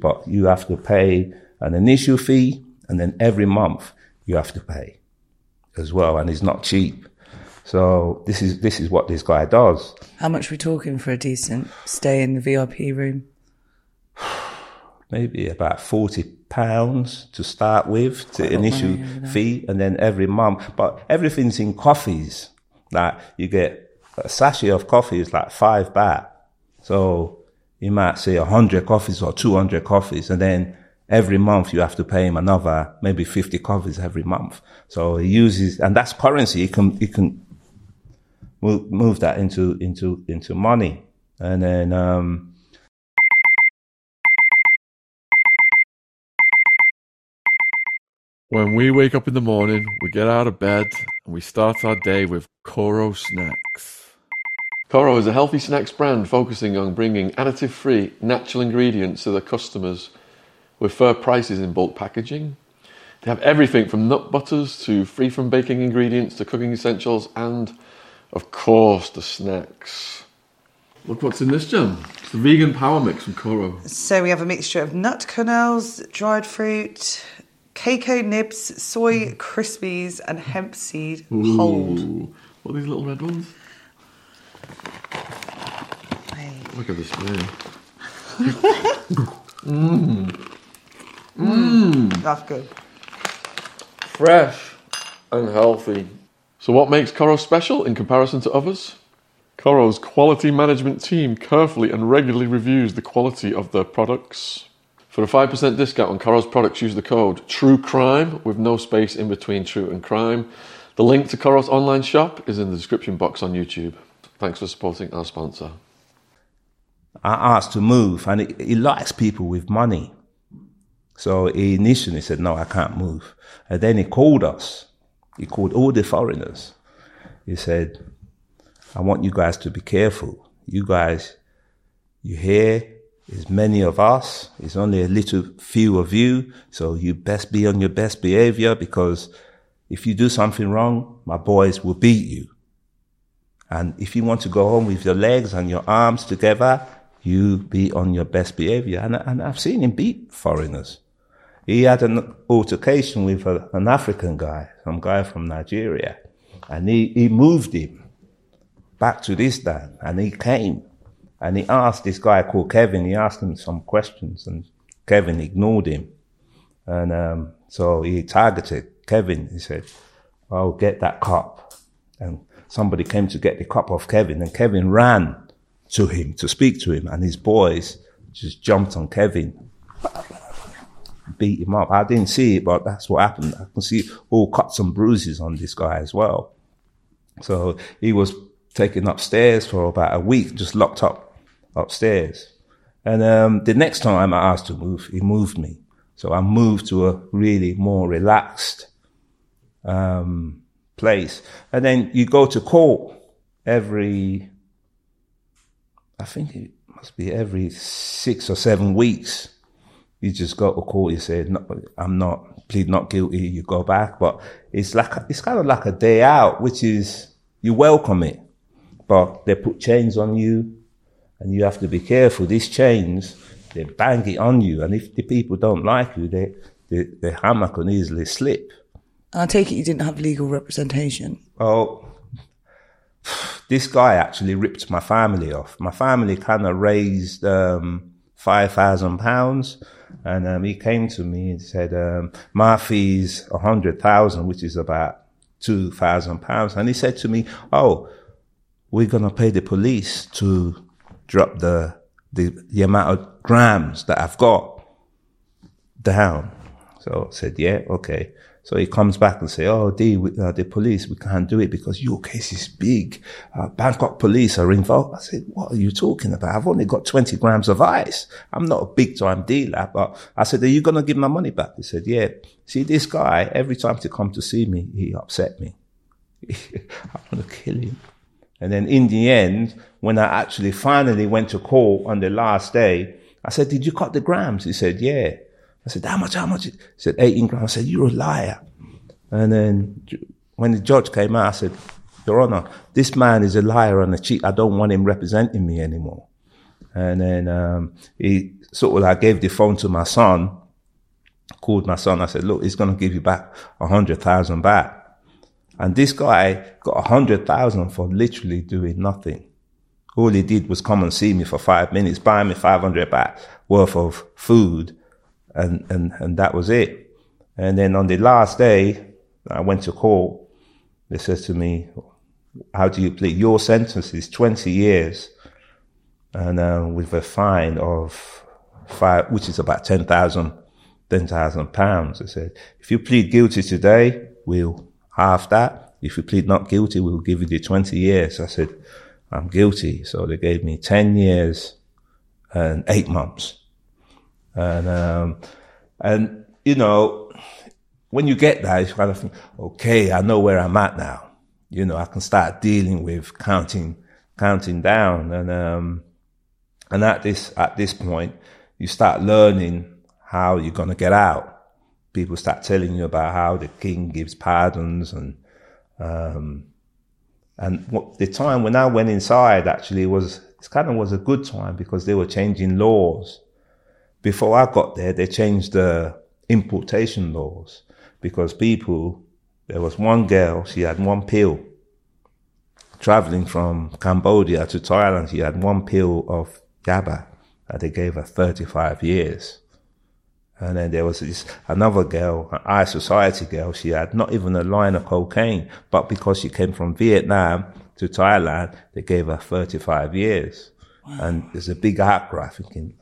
but you have to pay an initial fee and then every month you have to pay as well. And it's not cheap. So this is, this is what this guy does. How much are we talking for a decent stay in the VIP room? maybe about 40 pounds to start with, to initial fee, and then every month. But everything's in coffees. Like you get a sachet of coffee is like five baht. So you might say a hundred coffees or 200 coffees, and then every month you have to pay him another maybe 50 coffees every month. So he uses, and that's currency. He can, he can move, move that into, into, into money. And then, um, When we wake up in the morning, we get out of bed and we start our day with Koro Snacks. Koro is a healthy snacks brand focusing on bringing additive free, natural ingredients to their customers with fair prices in bulk packaging. They have everything from nut butters to free from baking ingredients to cooking essentials and, of course, the snacks. Look what's in this jam. It's the vegan power mix from Koro. So we have a mixture of nut kernels, dried fruit, cacao nibs, soy mm-hmm. crispies, and hemp seed hold. What are these little red ones? Look at this spoon. Mmm. Mmm. Mmm. That's good. Fresh and healthy. So, what makes Koro special in comparison to others? Koro's quality management team carefully and regularly reviews the quality of their products. For a 5% discount on Koro's products, use the code TRUECRIME with no space in between true and crime. The link to Koro's online shop is in the description box on YouTube. Thanks for supporting our sponsor. I asked to move, and he, likes people with money. So he initially said, "No, I can't move." And then he called us. He called all the foreigners. He said, "I want you guys to be careful. You guys, you hear, there's many of us. It's only a little few of you. So you best be on your best behavior because if you do something wrong, my boys will beat you." And if you want to go home with your legs and your arms together, you be on your best behavior. And, and I've seen him beat foreigners. He had an altercation with a, an African guy, some guy from Nigeria, and he, he moved him back to this land. And he came and he asked this guy called Kevin, he asked him some questions, and Kevin ignored him. And um, so he targeted Kevin. He said, I'll get that cop. And somebody came to get the cup off Kevin, and Kevin ran to him to speak to him, and his boys just jumped on Kevin, beat him up. I didn't see it, but that's what happened. I can see all cuts and bruises on this guy as well. So he was taken upstairs for about a week, just locked up upstairs. And um, the next time I asked to move, he moved me. So I moved to a really more relaxed um, place. And then you go to court every I think it must be every six or seven weeks. You just go to court. You say, no, "I'm not plead not guilty." You go back, but it's like it's kind of like a day out, which is you welcome it, but they put chains on you, and you have to be careful. These chains, they bang it on you, and if the people don't like you, they the, the hammer can easily slip. I take it you didn't have legal representation. Oh, this guy actually ripped my family off. My family kind of raised um, five thousand pounds, and um, he came to me and said, um, "My fee's a hundred thousand, which is about two thousand pounds." And he said to me, "Oh, we're gonna pay the police to drop the the, the amount of grams that I've got down." So I said, "Yeah, okay." So he comes back and say, "Oh, Dee, uh, the police, we can't do it because your case is big. Uh, Bangkok police are involved." I said, "What are you talking about? I've only got 20 grams of ice. I'm not a big time dealer." But I said, "Are you going to give my money back?" He said, "Yeah." See, this guy, every time to come to see me, he upset me. I'm to kill him. And then in the end, when I actually finally went to court on the last day, I said, "Did you cut the grams?" He said, "Yeah." I said, how much, how much? He said, 18 grams. I said, you're a liar. And then when the judge came out, I said, Your Honor, this man is a liar and a cheat. I don't want him representing me anymore. And then um, he sort of like gave the phone to my son, called my son. I said, look, he's going to give you back a hundred thousand back. And this guy got a hundred thousand for literally doing nothing. All he did was come and see me for five minutes, buy me 500 baht worth of food and, and, and that was it. And then on the last day, I went to court. They said to me, how do you plead? Your sentence is 20 years and uh, with a fine of five, which is about 10,000 10,000 pounds. They said, if you plead guilty today, we'll half that. If you plead not guilty, we'll give you the 20 years. I said, I'm guilty. So they gave me 10 years and eight months. And, um, and, you know, when you get that, you kind of think, okay, I know where I'm at now. You know, I can start dealing with counting, counting down. And, um, and at this, at this point, you start learning how you're going to get out. People start telling you about how the king gives pardons and, um, and what, the time when I went inside actually was, it kind of was a good time because they were changing laws. Before I got there, they changed the importation laws because people, there was one girl, she had one pill. Traveling from Cambodia to Thailand, she had one pill of yaba and they gave her 35 years. And then there was this another girl, an high society girl. She had not even a line of cocaine, but because she came from Vietnam to Thailand, they gave her 35 years. Wow. And there's a big outcry thinking,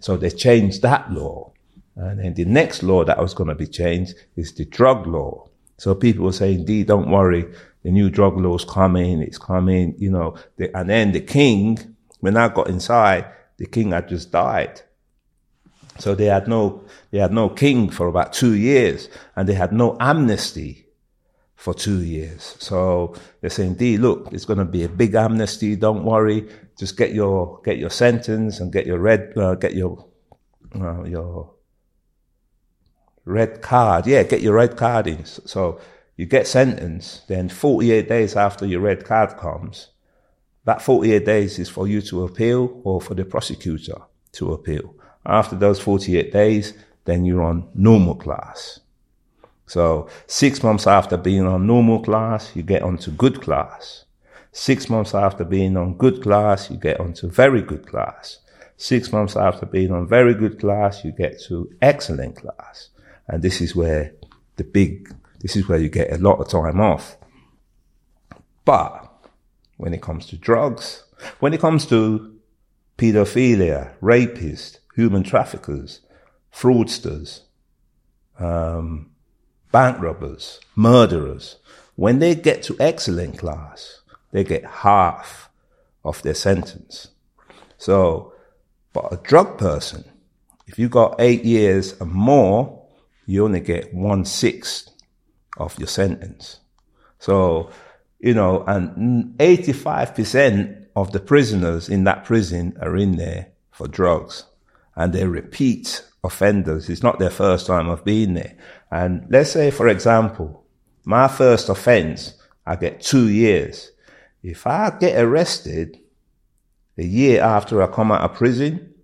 so they changed that law. And then the next law that was going to be changed is the drug law. So people were saying, Dee, don't worry. The new drug law's coming. It's coming, you know. The, and then the king, when I got inside, the king had just died. So they had no, they had no king for about two years and they had no amnesty for two years. So they're saying, Dee, look, it's going to be a big amnesty. Don't worry. Just get your, get your sentence and get your red, uh, get your, uh, your red card. Yeah, get your red card in. So you get sentenced. Then 48 days after your red card comes, that 48 days is for you to appeal or for the prosecutor to appeal. After those 48 days, then you're on normal class. So six months after being on normal class, you get onto good class. Six months after being on good class, you get onto very good class. Six months after being on very good class, you get to excellent class. And this is where the big, this is where you get a lot of time off. But when it comes to drugs, when it comes to pedophilia, rapists, human traffickers, fraudsters, um, bank robbers, murderers, when they get to excellent class, they get half of their sentence. So, but a drug person, if you got eight years and more, you only get one sixth of your sentence. So, you know, and 85% of the prisoners in that prison are in there for drugs and they're repeat offenders. It's not their first time of being there. And let's say, for example, my first offense, I get two years. If I get arrested a year after I come out of prison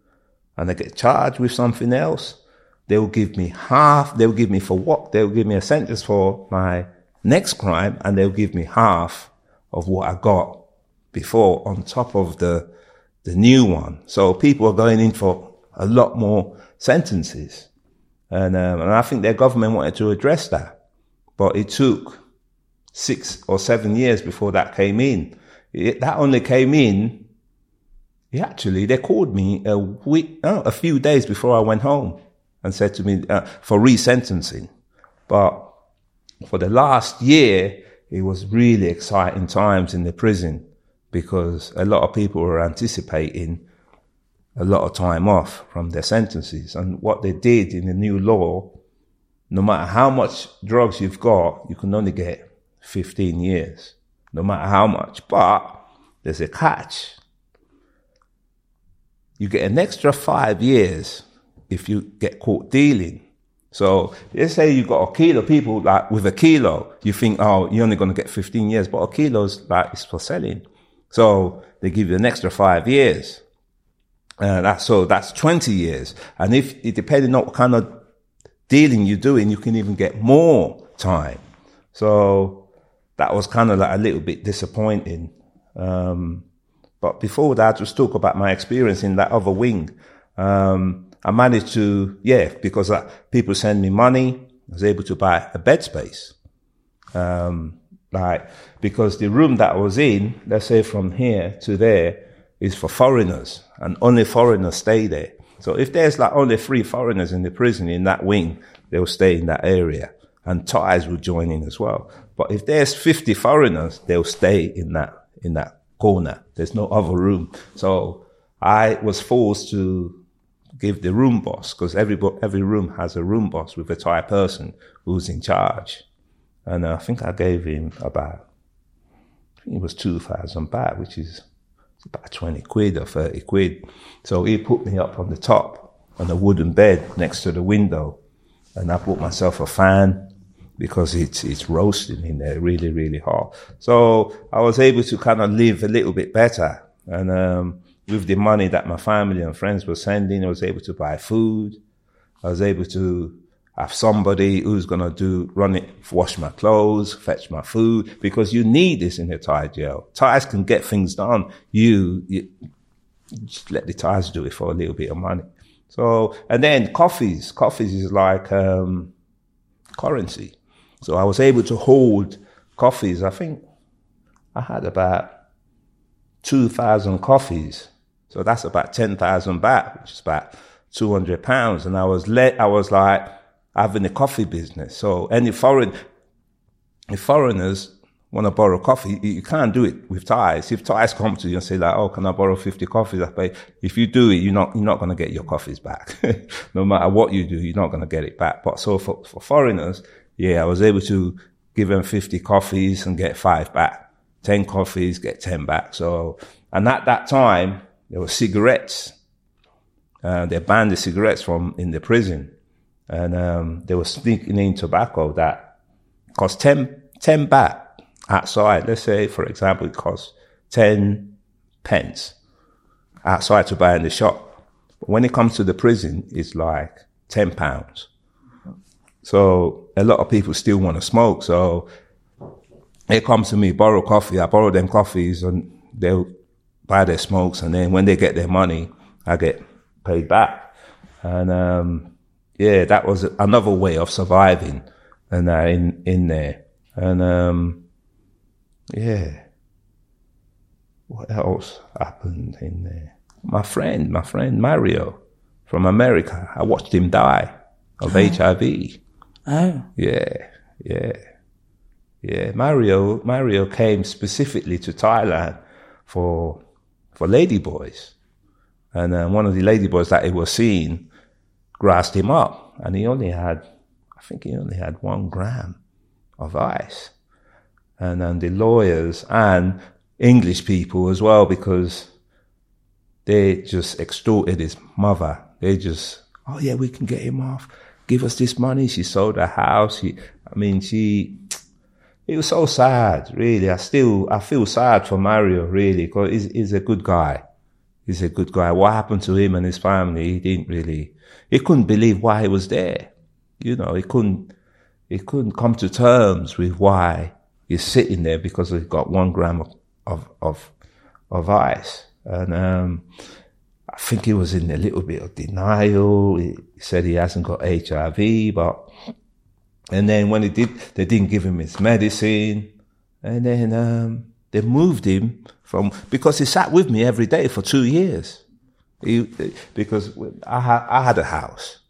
and I get charged with something else, they'll give me half, they'll give me for what? They'll give me a sentence for my next crime and they'll give me half of what I got before on top of the, the new one. So people are going in for a lot more sentences. And, um, and I think their government wanted to address that. But it took six or seven years before that came in. It, that only came in, actually, they called me a week, no, a few days before I went home and said to me, uh, for resentencing. But for the last year, it was really exciting times in the prison because a lot of people were anticipating a lot of time off from their sentences. And what they did in the new law, no matter how much drugs you've got, you can only get 15 years, no matter how much. But there's a catch. You get an extra five years if you get caught dealing. So let's say you got a kilo, people like with a kilo, you think, oh, you're only going to get 15 years, but a kilo's like, it's for selling. So they give you an extra five years. Uh, that's so that's 20 years. And if, it depending on what kind of dealing you're doing, you can even get more time. So that was kind of like a little bit disappointing. Um, but before that, just talk about my experience in that other wing. Um, I managed to, yeah, because uh, people send me money, I was able to buy a bed space. Um, like, because the room that I was in, let's say from here to there, is for foreigners and only foreigners stay there. So if there's like only three foreigners in the prison in that wing, they'll stay in that area and Thais will join in as well. But if there's 50 foreigners, they'll stay in that, in that corner. There's no other room. So I was forced to give the room boss, because every, every room has a room boss with a Thai person who's in charge. And I think I gave him about, I think it was 2,000 baht, which is about 20 quid or 30 quid. So he put me up on the top on a wooden bed next to the window. And I bought myself a fan because it's, it's roasting in there really, really hot. So I was able to kind of live a little bit better. And, um, with the money that my family and friends were sending, I was able to buy food. I was able to have somebody who's going to do, run it, wash my clothes, fetch my food, because you need this in a Thai jail. Thais can get things done. You, you just let the Thais do it for a little bit of money. So, and then coffees. Coffees is like, um, currency. So I was able to hold coffees. I think I had about 2,000 coffees. So that's about 10,000 baht, which is about 200 pounds. And I was let, I was like, having a coffee business. So any foreign, if foreigners want to borrow coffee, you can't do it with Thais. If Thais come to you and say like, "Oh, can I borrow 50 coffees?" I. If you do it, you're not you're not going to get your coffees back. no matter what you do, you're not going to get it back. But so for, for foreigners, yeah, I was able to give them 50 coffees and get five back. 10 coffees, get 10 back. So, and at that time, there were cigarettes. Uh, they banned the cigarettes from in the prison and um, they were sneaking in tobacco that cost 10, 10 baht outside. Let's say, for example, it costs 10 pence outside to buy in the shop. But when it comes to the prison, it's like 10 pounds. So a lot of people still want to smoke. So they come to me, borrow coffee. I borrow them coffees and they'll buy their smokes. And then when they get their money, I get paid back. And, um, yeah, that was another way of surviving and uh, in, in there. And, um, yeah. What else happened in there? My friend, my friend Mario from America, I watched him die of oh. HIV. Oh. Yeah, yeah. Yeah, Mario, Mario came specifically to Thailand for, for ladyboys. And uh, one of the ladyboys that he was seeing grassed him up, and he only had, I think he only had one gram of ice. And then the lawyers and English people as well, because they just extorted his mother. They just, oh yeah, we can get him off. Give us this money. She sold her house. She, I mean, she, it was so sad, really. I still, I feel sad for Mario, really, because he's, he's a good guy. He's a good guy. What happened to him and his family, he didn't really, he couldn't believe why he was there. You know, he couldn't, he couldn't come to terms with why he's sitting there because he's got one gram of, of, of, of ice. And, um, I think he was in a little bit of denial. He said he hasn't got HIV, but, and then when he did, they didn't give him his medicine. And then, um, they moved him from, because he sat with me every day for two years. He, because I had, I had a house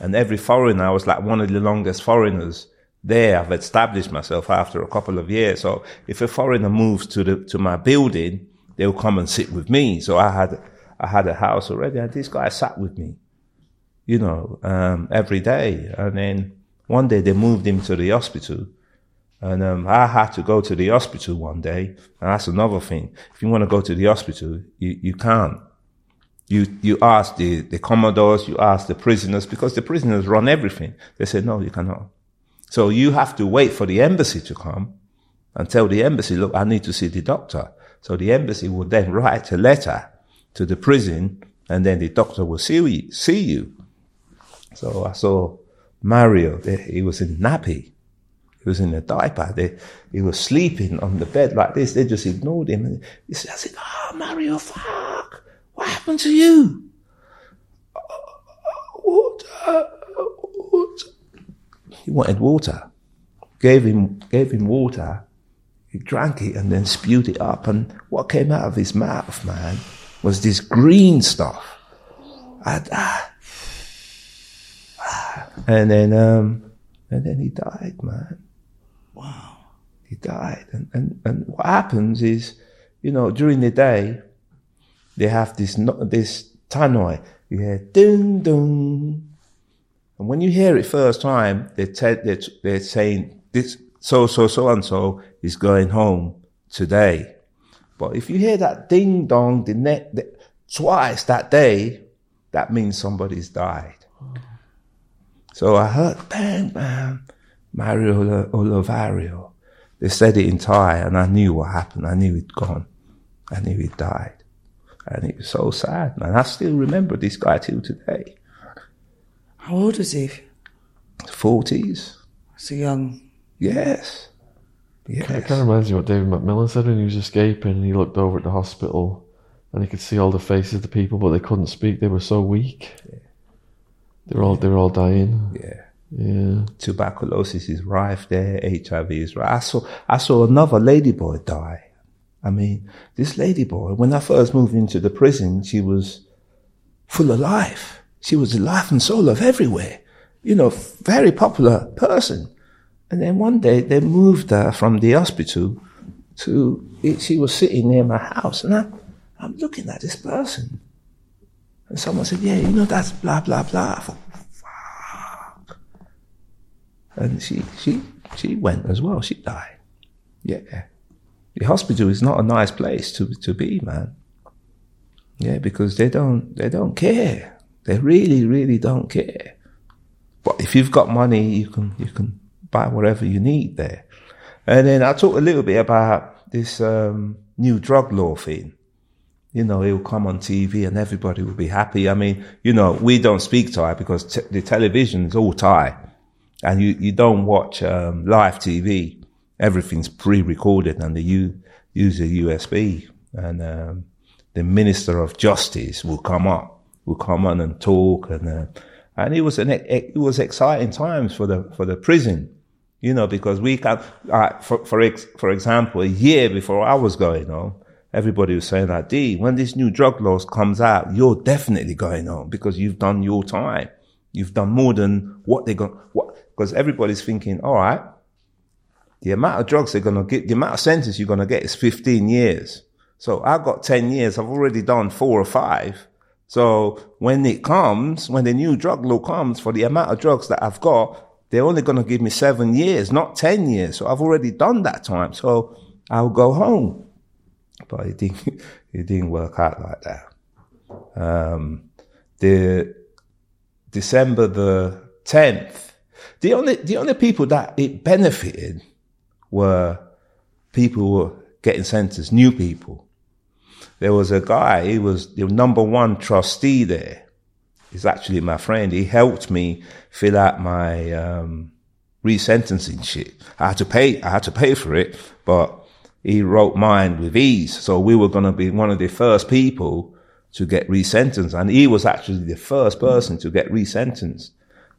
and every foreigner, I was like one of the longest foreigners there. I've established myself after a couple of years. So if a foreigner moves to the, to my building, they'll come and sit with me. So I had, I had a house already and this guy sat with me, you know, um, every day. And then one day they moved him to the hospital and um, I had to go to the hospital one day. And that's another thing. If you want to go to the hospital, you, you can't you, you ask the, the commodores, you ask the prisoners, because the prisoners run everything. They say, no, you cannot. So you have to wait for the embassy to come and tell the embassy, look, I need to see the doctor. So the embassy will then write a letter to the prison and then the doctor will see you. See you. So I saw Mario, he was in nappy. He was in a diaper. They, he was sleeping on the bed like this. They just ignored him. he said, I said, oh, Mario, fuck. What happened to you? Water He wanted water. Gave him, gave him water. He drank it and then spewed it up. And what came out of his mouth, man, was this green stuff. And, ah, ah. and then, um, and then he died, man. Wow. He died. And, and, and what happens is, you know, during the day, they have this, this tannoy. You hear ding dong, And when you hear it first time, they te- they're, they're saying this, so, so, so and so is going home today. But if you hear that ding dong the ne- the, twice that day, that means somebody's died. So I heard bang, bang, Mario Olivario. They said it in Thai, and I knew what happened. I knew he'd gone. I knew he died. And it was so sad, man. I still remember this guy till today. How old was he? 40s. So young. Yes. Yes. It kind of reminds me what David McMillan said when he was escaping and he looked over at the hospital and he could see all the faces of the people, but they couldn't speak. They were so weak. They were all they were all dying. Yeah. Yeah. Tuberculosis is rife there. HIV is rife. I saw, I saw another ladyboy die. I mean, this ladyboy, when I first moved into the prison, she was full of life. She was the life and soul of everywhere. You know, very popular person. And then one day they moved her from the hospital to, she was sitting near my house and I, I'm looking at this person. And someone said, yeah, you know, that's blah, blah, blah. Thought, fuck. And she, she, she went as well. She died. Yeah. The hospital is not a nice place to, to be, man. Yeah, because they don't, they don't care. They really, really don't care. But if you've got money, you can, you can buy whatever you need there. And then I talked a little bit about this, um, new drug law thing. You know, it will come on TV and everybody will be happy. I mean, you know, we don't speak Thai because t- the television is all Thai and you, you don't watch, um, live TV. Everything's pre-recorded and they use a USB and, um, the minister of justice will come up, will come on and talk and, uh, and it was an, it was exciting times for the, for the prison, you know, because we can, uh, for, for, ex, for example, a year before I was going on, everybody was saying that, Dee, when this new drug laws comes out, you're definitely going on because you've done your time. You've done more than what they're going, what, because everybody's thinking, all right, the amount of drugs they're going to get, the amount of sentence you're going to get is 15 years. So I've got 10 years. I've already done four or five. So when it comes, when the new drug law comes for the amount of drugs that I've got, they're only going to give me seven years, not 10 years. So I've already done that time. So I'll go home. But it didn't, it didn't work out like that. Um, the December the 10th, the only, the only people that it benefited were people were getting sentenced, new people. There was a guy, he was the number one trustee there. He's actually my friend. He helped me fill out my um, resentencing shit. I had to pay, I had to pay for it, but he wrote mine with ease. So we were going to be one of the first people to get resentenced. And he was actually the first person to get resentenced.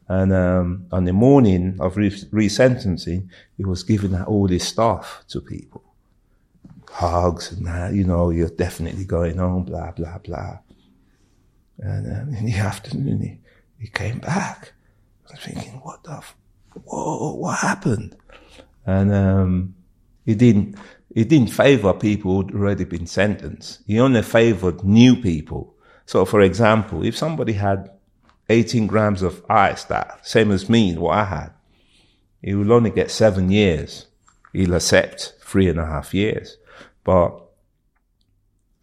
And um, on the morning of re- resentencing, he was giving out all this stuff to people. Hugs and that, you know, you're definitely going home, blah, blah, blah. And um, in the afternoon, he, he came back. I was thinking, what the, f- whoa, what happened? And um, he didn't, he didn't favor people who'd already been sentenced. He only favored new people. So, for example, if somebody had 18 grams of ice, that same as me, what I had, he will only get seven years. He'll accept three and a half years. But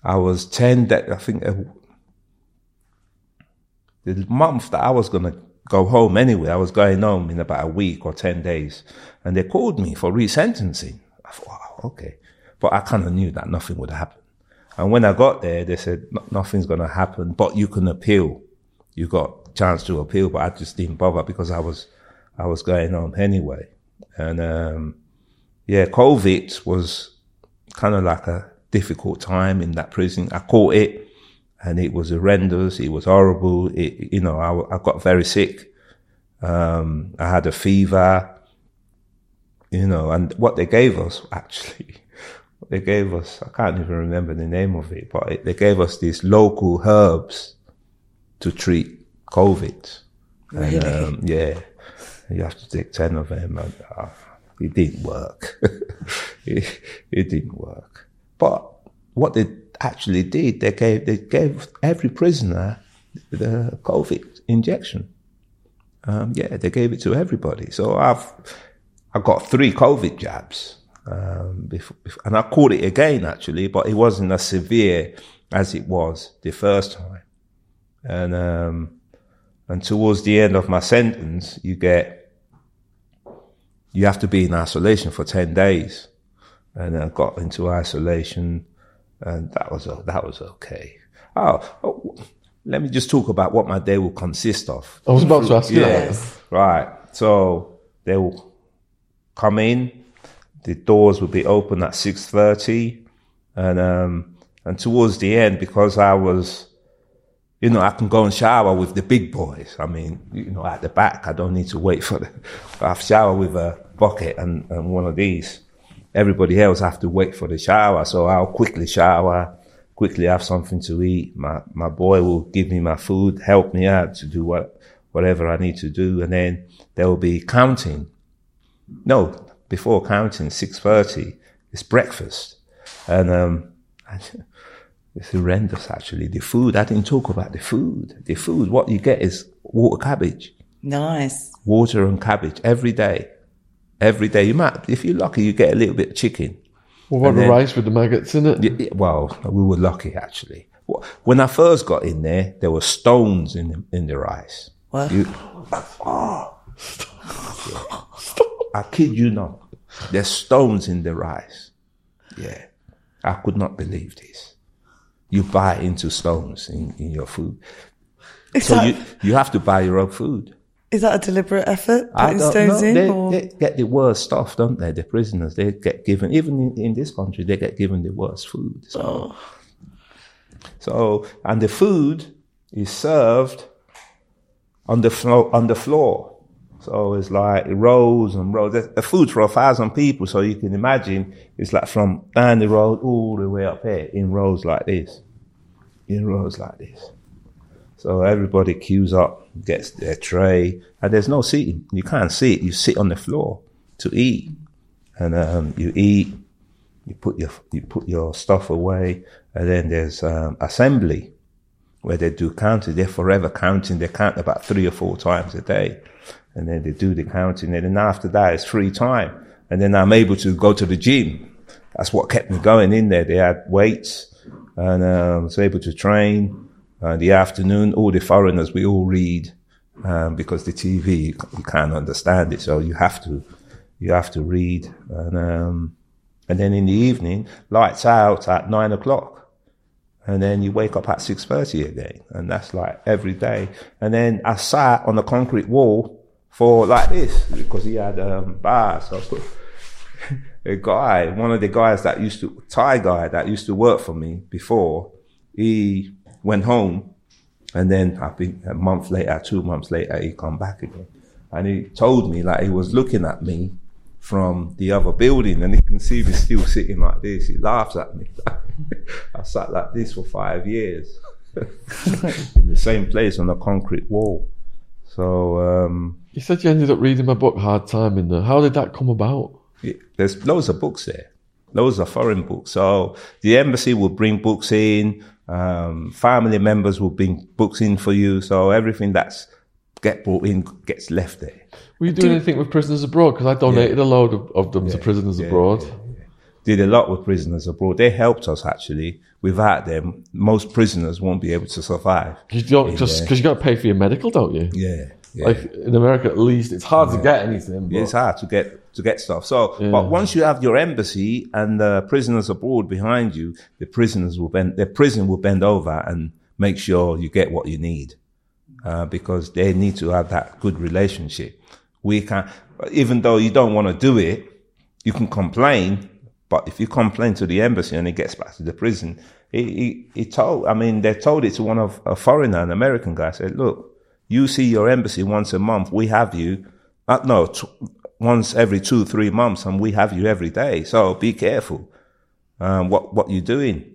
I was 10 that I think uh, the month that I was going to go home anyway, I was going home in about a week or 10 days. And they called me for resentencing. I thought, wow, okay. But I kind of knew that nothing would happen. And when I got there, they said, nothing's going to happen, but you can appeal. You got chance to appeal, but I just didn't bother because I was, I was going home anyway. And, um, yeah, COVID was kind of like a difficult time in that prison. I caught it and it was horrendous. It was horrible. It, you know, I, I got very sick Um, I had a fever, you know, and what they gave us actually, what they gave us, I can't even remember the name of it, but it, they gave us these local herbs to treat COVID. Really? And, um, yeah, you have to take 10 of them. And, uh, it didn't work. it, it didn't work. But what they actually did, they gave, they gave every prisoner the COVID injection. Um, yeah, they gave it to everybody. So I've, I got three COVID jabs. Um, before, and I caught it again actually, but it wasn't as severe as it was the first time. And, um, and towards the end of my sentence, you get, you have to be in isolation for 10 days. And I got into isolation and that was, that was okay. Oh, oh, let me just talk about what my day will consist of. I was about to ask you Yeah, that. right. So they will come in. The doors will be open at six thirty, and um, and towards the end, because I was, you know, I can go and shower with the big boys. I mean, you know, at the back, I don't need to wait for the. I shower with a bucket and, and one of these. Everybody else have to wait for the shower, so I'll quickly shower, quickly have something to eat. My my boy will give me my food, help me out to do what whatever I need to do, and then there will be counting. No, before counting, six thirty, it's breakfast, and um, it's horrendous actually. The food I didn't talk about the food. The food, what you get is water cabbage, Nice. water and cabbage every day, every day. You might, if you're lucky, you get a little bit of chicken. Well, what about And the rice with the maggots in it? Y- y- Well, we were lucky actually. When I first got in there, there were stones in the, in the rice. What? You, oh, I kid you not. There's stones in the rice. Yeah, I could not believe this. You buy into stones in, in your food, Is, so that, you you have to buy your own food. is that a deliberate effort? Putting stones know. in? They, or? they get the worst stuff, don't they? The prisoners, they get given, even in, in this country, they get given the worst food. So, Oh. so and the food is served on the floor. On the floor. So it's like rows and rows. The food for a thousand people. So you can imagine it's like from down the road all the way up here in rows like this. In rows like this. So everybody queues up, gets their tray, and there's no seating. You can't sit. You sit on the floor to eat, and um, you eat. You put your you put your stuff away, and then there's um, assembly where they do counting. They're forever counting. They count about three or four times a day, and then they do the counting. And then after that, it's free time, and then I'm able to go to the gym. That's what kept me going in there. They had weights, and um, was able to train. Uh, the afternoon, all the foreigners, we all read um, because the TV you, can't understand it, so you have to you have to read, and um, and then in the evening, lights out at nine o'clock, and then you wake up at six thirty again, and that's like every day. And then I sat on the concrete wall for like this because he had um, bars. So a guy, one of the guys that used to Thai guy that used to work for me before, he went home, and then I think a month later, two months later, he come back again, and he told me like he was looking at me from the other building, and he can see me still sitting like this. He laughs at me. I sat like this for five years in the same place on a concrete wall. So um, You said you ended up reading my book, Hard Time, in there. How did that come about? It- there's loads of books there. Loads of foreign books. So the embassy will bring books in. Um, family members will bring books in for you. So everything that's get brought in gets left there. Were you doing anything with prisoners abroad? Because I donated a load of, of them to prisoners abroad. Did a lot with prisoners abroad. They helped us actually. Without them, most prisoners won't be able to survive. You don't just because you got to pay for your medical, don't you? Yeah. yeah. Like in America, at least it's hard to get anything. But It's hard to get to get stuff. So, but once you have your embassy and the prisoners abroad behind you, the prisoners will bend. The prison will bend over and make sure you get what you need, uh, because they need to have that good relationship. We can, even though you don't want to do it, you can complain. But if you complain to the embassy and it gets back to the prison, he, he, he told. I mean, they told it to one of a foreigner, an American guy. Said, "Look, You see your embassy once a month. We have you. Uh, no, t- once every two, three months, and we have you every day. So be careful. Um, what what you doing?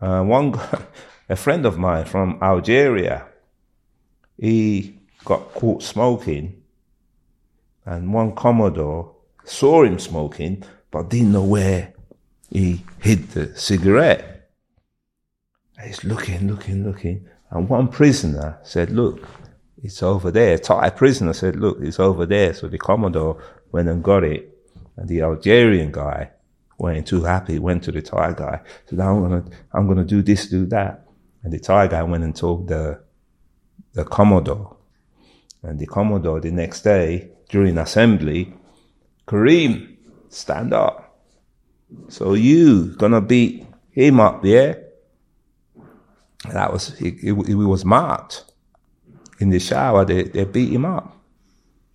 Uh, one, a friend of mine from Algeria, he got caught smoking, and one Commodore saw him smoking, but didn't know where he hid the cigarette. He's looking, looking, looking, and one prisoner said, "Look, it's over there." Thai prisoner said, "Look, it's over there." So the Commodore went and got it, and the Algerian guy weren't too happy, went to the Thai guy, said, I'm gonna, I'm gonna do this, do that. And the Thai guy went and told the, the Commodore. And the Commodore the next day, during assembly, Kareem, stand up. So you gonna beat him up, yeah? That was, he, he was marked. In the shower, they, they beat him up.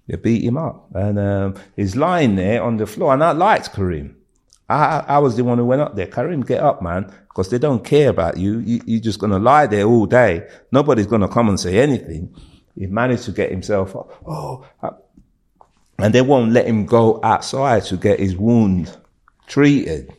They beat him up. And um, he's lying there on the floor. And I liked Kareem. I, I was the one who went up there. Kareem, get up, man, because they don't care about you. you you're just going to lie there all day. Nobody's going to come and say anything. He managed to get himself up. Oh, and they won't let him go outside to get his wound treated.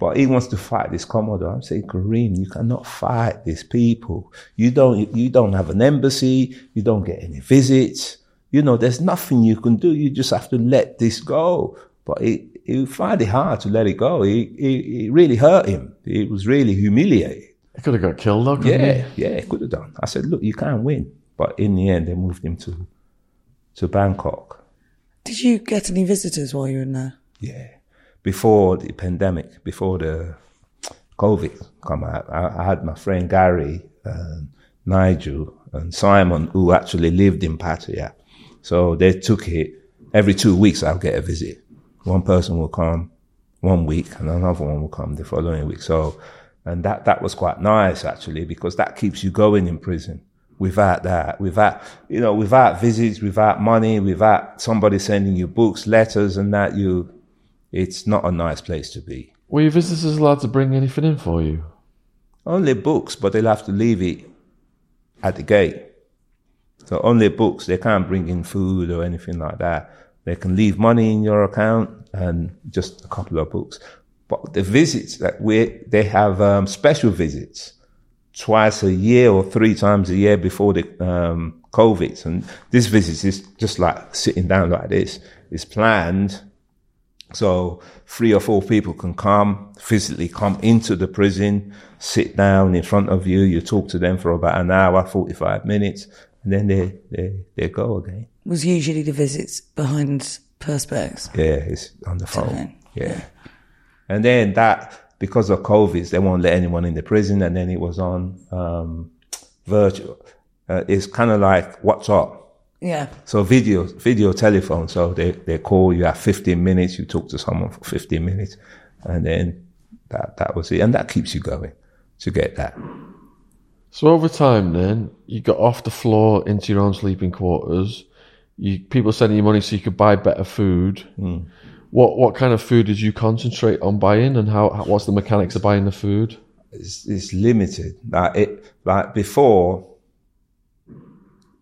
But he wants to fight this Commodore. I'm saying, Kareem, you cannot fight these people. You don't, you don't have an embassy. You don't get any visits. You know, there's nothing you can do. You just have to let this go. But it, he find it hard to let it go. It, it, it really hurt him. It was really humiliating. He could have got killed, though. Yeah, he? yeah, could have done. I said, look, you can't win. But in the end, they moved him to to Bangkok. Did you get any visitors while you were in there? Yeah, before the pandemic, before the COVID come out, I, I had my friend Gary, uh, Nigel, and Simon who actually lived in Pattaya. So they took it every two weeks. I'll get a visit. One person will come one week and another one will come the following week. So, and that, that was quite nice actually because that keeps you going in prison. Without that, without, you know, without visits, without money, without somebody sending you books, letters and that, you, it's not a nice place to be. Were your visitors allowed to bring anything in for you? Only books, but they'll have to leave it at the gate. So only books, they can't bring in food or anything like that. They can leave money in your account and just a couple of books. But the visits that we, they have um, special visits twice a year or three times a year before the um, COVID. And this visit is just like sitting down like this. It's planned. So three or four people can come, physically come into the prison, sit down in front of you. You talk to them for about an hour, 45 minutes, and then they, they, they go again was usually the visits behind perspex. Yeah, it's on the phone. Yeah. And then that, because of COVID, they won't let anyone in the prison. And then it was on um, virtual. Uh, it's kind of like WhatsApp. Yeah. So video, video telephone. So they, they call you at 15 minutes. You talk to someone for 15 minutes. And then that, that was it. And that keeps you going to get that. So over time then, you got off the floor into your own sleeping quarters you people sending you money so you could buy better food. Mm. What what kind of food did you concentrate on buying, and how, how what's the mechanics of buying the food? It's, it's limited. Like it, like before,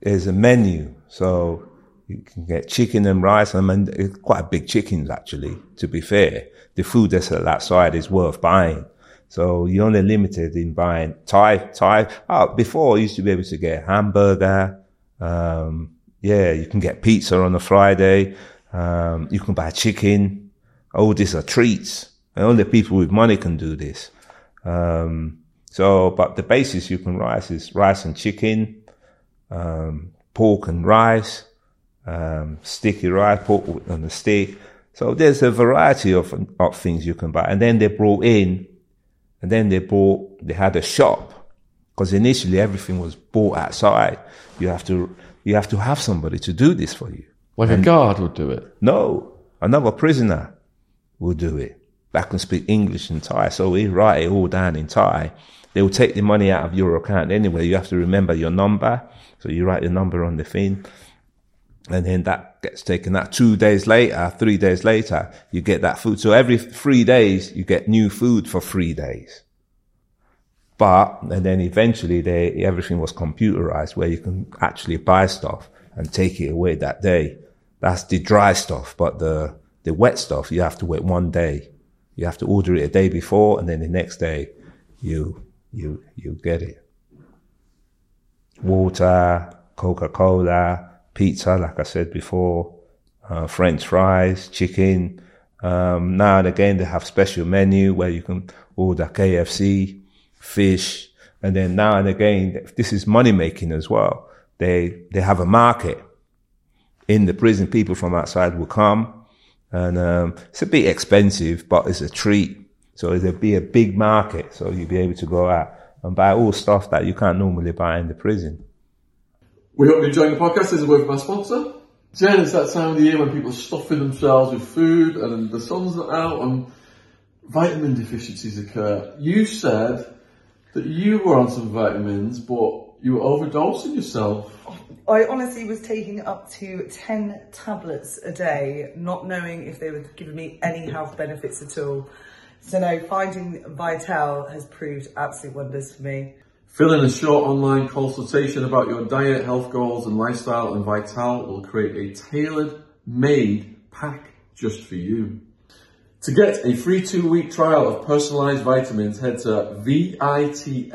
there's a menu, so you can get chicken and rice. I mean, it's quite big chickens actually. To be fair, the food that's at that side is worth buying. So you're only limited in buying Thai, Thai. Oh, before I used to be able to get hamburger, um, yeah, you can get pizza on a Friday. Um, you can buy chicken. All these are treats. And only people with money can do this. Um, so, but the basis you can rice is rice and chicken, um, pork and rice, um, sticky rice, pork on the stick. So there's a variety of, of things you can buy. And then they brought in, and then they bought, they had a shop. Because initially everything was bought outside. You have to you have to have somebody to do this for you. Like and a guard would do it? No, another prisoner will do it. That can speak English and Thai, so we write it all down in Thai. They will take the money out of your account anyway. You have to remember your number, so you write the number on the thing, and then that gets taken out. Two days later, three days later, you get that food. So every three days, you get new food for three days. But, and then eventually they, everything was computerized where you can actually buy stuff and take it away that day. That's the dry stuff. But the, the wet stuff, you have to wait one day. You have to order it a day before and then the next day you, you, you get it. Water, Coca-Cola, pizza, like I said before, uh, French fries, chicken. Um, now and again, they have special menu where you can order KFC, fish, and then now and again, this is money making as well. They they have a market in the prison. People from outside will come, and um, it's a bit expensive, but it's a treat. So there'll be a big market, so you'll be able to go out and buy all stuff that you can't normally buy in the prison. We hope you're enjoying the podcast. This is a word from our sponsor. Jen, it's that time of the year when people are stuffing themselves with food and the sun's not out and vitamin deficiencies occur. You said that you were on some vitamins, but you were overdosing yourself. I honestly was taking up to 10 tablets a day, not knowing if they were giving me any health benefits at all. So no, finding Vitl has proved absolute wonders for me. Fill in a short online consultation about your diet, health goals and lifestyle and Vitl will create a tailored made pack just for you. To get a free two week trial of personalized vitamins, head to vitl.com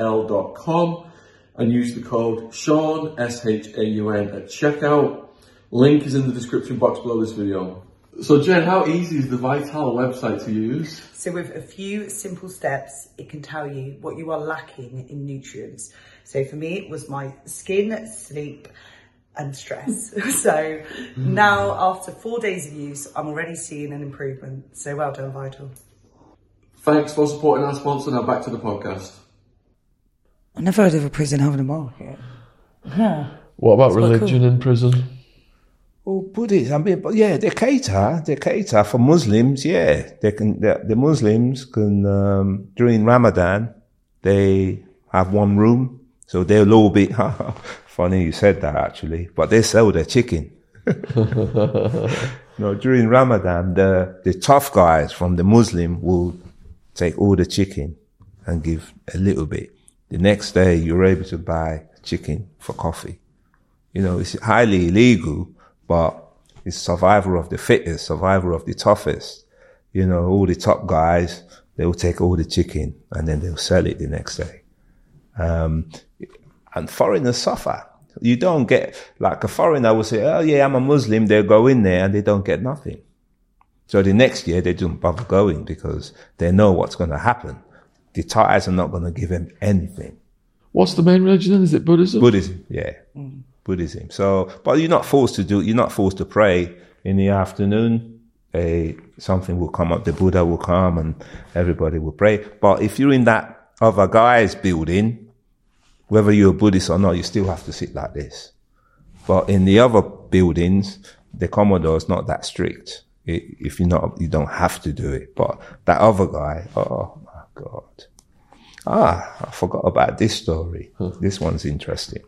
and use the code Shaun, S-H-A-U-N at checkout. Link is in the description box below this video. So Jen, how easy is the Vitl website to use? So with a few simple steps, it can tell you what you are lacking in nutrients. So for me, it was my skin, sleep, and stress. so hmm. now after four days of use, I'm already seeing an improvement. So well done, Vitl. Thanks for supporting our sponsor. Now back to the podcast. I never heard of a prison having a market. What about quite religion cool. in prison? Oh, Buddhists. I mean, but yeah, they cater. They cater for Muslims. Yeah, they can. The, the Muslims can um, during Ramadan they have one room, so they'll all be. funny you said that actually, but they sell their chicken. no, during Ramadan, the the tough guys from the Muslim will take all the chicken and give a little bit. The next day, you're able to buy chicken for coffee. You know, it's highly illegal, but it's survival of the fittest, survival of the toughest. You know, all the top guys, they will take all the chicken and then they'll sell it the next day. Um, and foreigners suffer. You don't get, like a foreigner will say, oh yeah, I'm a Muslim. They'll go in there and they don't get nothing. So the next year they don't bother going because they know what's going to happen. The Thais are not going to give them anything. What's the main religion then? Is it Buddhism? Buddhism, yeah. Buddhism. So, but you're not forced to do, you're not forced to pray in the afternoon. A, something will come up, the Buddha will come and everybody will pray. But if you're in that other guy's building, whether you're a Buddhist or not, you still have to sit like this. But in the other buildings, the Commodore is not that strict. I- If you're not, you don't have to do it. But that other guy, oh my God. Ah, I forgot about this story. This one's interesting.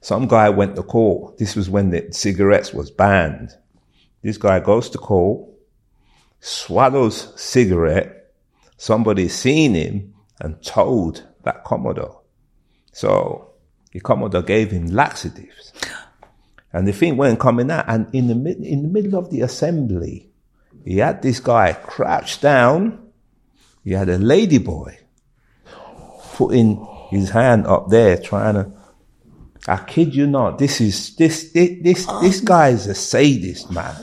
Some guy went to court. This was when the cigarettes was banned. This guy goes to court, swallows cigarette. Somebody seen him and told that Commodore. So the Commodore gave him laxatives. And the thing went coming out. And in the, mid, in the middle of the assembly, he had this guy crouched down. He had a ladyboy putting his hand up there trying to I kid you not. This is this this this, this um, guy is a sadist, man,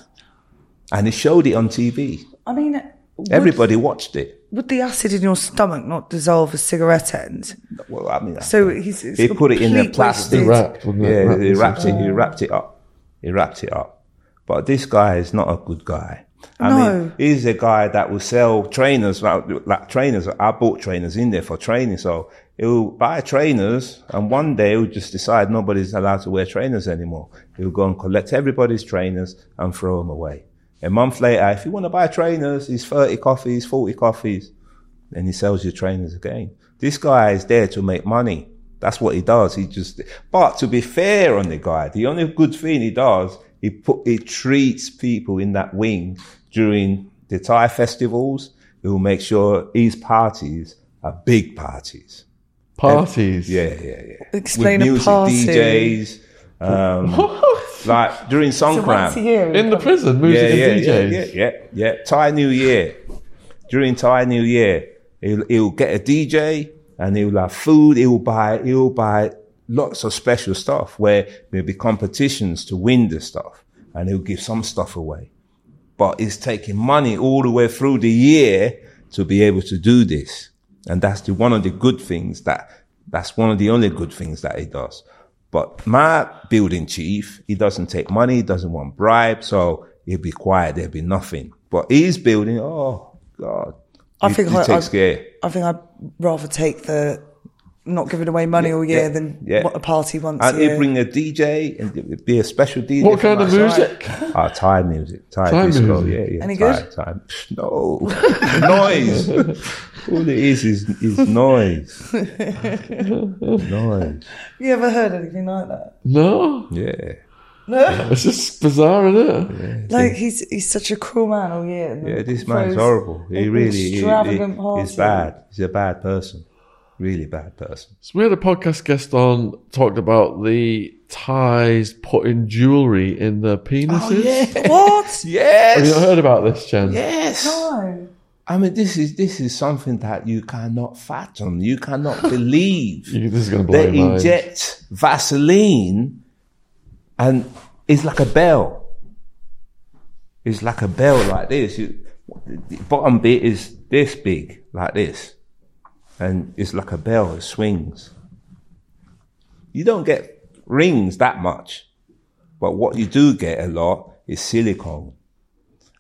and he showed it on TV. I mean, would, Everybody watched it. would the acid in your stomach not dissolve a cigarette end? Well, I mean, So he's, it's he put it in a plastic. wasted. Wrapped. Yeah, Wrapped he wrapped it. something. He wrapped it up. He wrapped it up. But this guy is not a good guy. I No. mean, he's a guy that will sell trainers, like, like trainers. I bought trainers in there for training. So he'll buy trainers and one day he'll just decide nobody's allowed to wear trainers anymore. He'll go and collect everybody's trainers and throw them away. A month later, if you want to buy trainers, he's 30 coffees, 40 coffees. Then he sells your trainers again. This guy is there to make money. That's what he does. He just, but to be fair on the guy, the only good thing he does, he put, he treats people in that wing during the Thai festivals. He will make sure his parties are big parties. Parties. Yeah, yeah, yeah. Explain With a music party. DJs. Um, like during Songkran. once a year. In the prison, music yeah, and yeah, DJs. yeah, yeah, yeah, yeah. Thai New Year. During Thai New Year, he'll, he'll get a DJ and he'll have food. He'll buy, he'll buy lots of special stuff where there'll be competitions to win the stuff and he'll give some stuff away. But it's taking money all the way through the year to be able to do this. And that's the, one of the good things that, that's one of the only good things that he does. But my building chief, he doesn't take money, he doesn't want bribes, so he'll be quiet, there'll be nothing. But he's building, oh God. I He- think he I- I-. I think I'd rather take the not giving away money all year yeah, than yeah. what a party once And a year. bring a DJ and it'll be a special DJ. What kind of music? Ah, Thai music. Thai, Thai disco, music. yeah, yeah. Any Thai, good? Thai. No. noise. All it is is, is noise. noise. you ever heard anything like that? No, Yeah. No. It's just bizarre, isn't it? Like he's he's such a cruel man all year. Yeah, this throws man's horrible. He an really he, he, he's bad. He's a bad person. Really bad person. So we had a podcast guest on talked about the Thais putting jewelry in their penises. Oh, what? yes. Have you heard about this, Jen? Yes. No. I mean, this is this is something that you cannot fathom. You cannot believe. This is going to blow they your mind. inject Vaseline, and it's like a bell. It's like a bell like this. You, the bottom bit is this big, like this, and it's like a bell. It swings. You don't get rings that much, but what you do get a lot is silicone.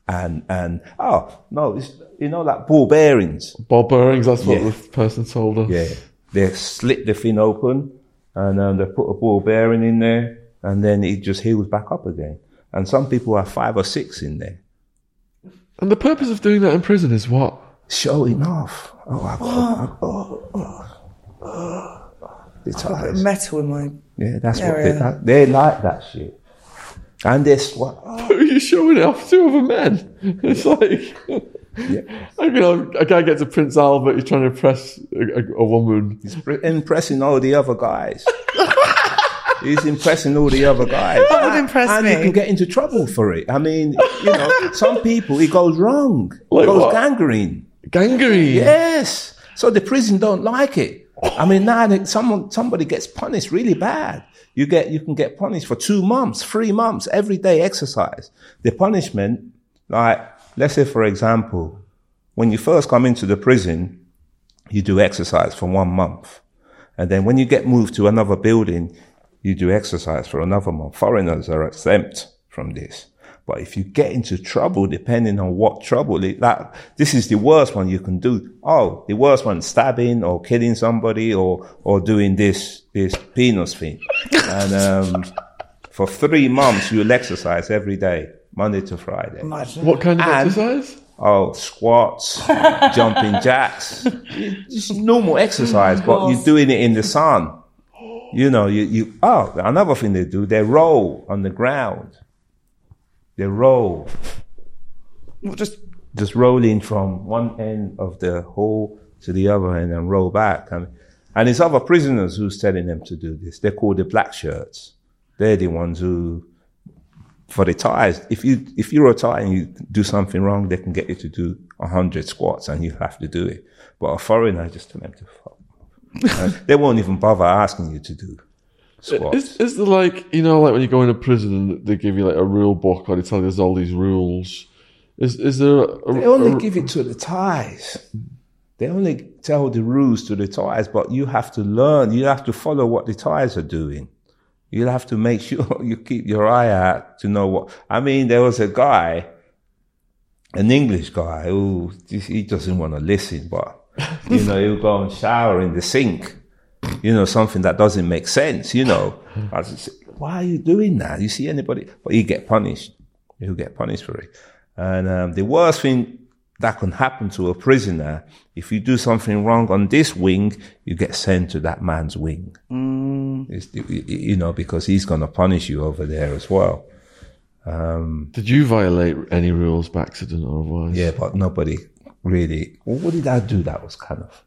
And and oh no, it's you know like ball bearings. Ball bearings, that's what Yeah. the person told us. Yeah, they slit the thing open and um, they put a ball bearing in there and then it just heals back up again. And some people have five or six in there. And the purpose of doing that in prison is what? Showing off. Oh, I got, oh, oh, oh. The Thais. Metal in my. Yeah, that's what they, that, they like that shit. And this what? Oh, Who are you showing it off to other men? It's like, Yeah. I know, a guy gets a Prince Albert, he's trying to impress a, a, a woman. he's impressing all the other guys. He's impressing all the other guys. That would impress and me. you can get into trouble for it. I mean, you know, some people it goes wrong. Like it goes what? gangrene. Gangrene. Yes. So the prison don't like it. I mean, now someone somebody gets punished really bad. You get you can get punished for two months, three months, every day exercise. The punishment, like let's say for example, when you first come into the prison, you do exercise for one month. And then when you get moved to another building, you do exercise for another month. Foreigners are exempt from this. But if you get into trouble, depending on what trouble, that, this is the worst one you can do. Oh, the worst one, stabbing or killing somebody or, or doing this, this penis thing. And, um, for three months, you'll exercise every day, Monday to Friday. Imagine. What kind of And- exercise? Oh, squats, jumping jacks, just normal exercise, but you're doing it in the sun. You know, you, you, oh, another thing they do, they roll on the ground. They roll, Just just rolling from one end of the hall to the other end and roll back. And, and it's other prisoners who's telling them to do this. They're called the black shirts. They're the ones who, for the Thais, if you, if you're a Thai and you do something wrong, they can get you to do a hundred squats and you have to do it. But a foreigner just tell them to fuck. They won't even bother asking you to do squats. Is, is there like, you know, like when you go into prison they give you like a rule book or they tell you there's all these rules. Is, is there a, a- They only a- give it to the Thais. They only tell the rules to the Thais, but you have to learn. You have to follow what the Thais are doing. You have to make sure you keep your eye out to know what. I mean, there was a guy, an English guy, who he doesn't want to listen, but you know, he'll go and shower in the sink. You know, something that doesn't make sense. You know, I just, why are you doing that? You see anybody? But he get punished. you'll get punished for it. And um, the worst thing that can happen to a prisoner, if you do something wrong on this wing, you get sent to that man's wing. It's, you- you know, because he's going to punish you over there as well. Did you violate any rules by accident or otherwise? Yeah, but nobody really. What did I do that was kind of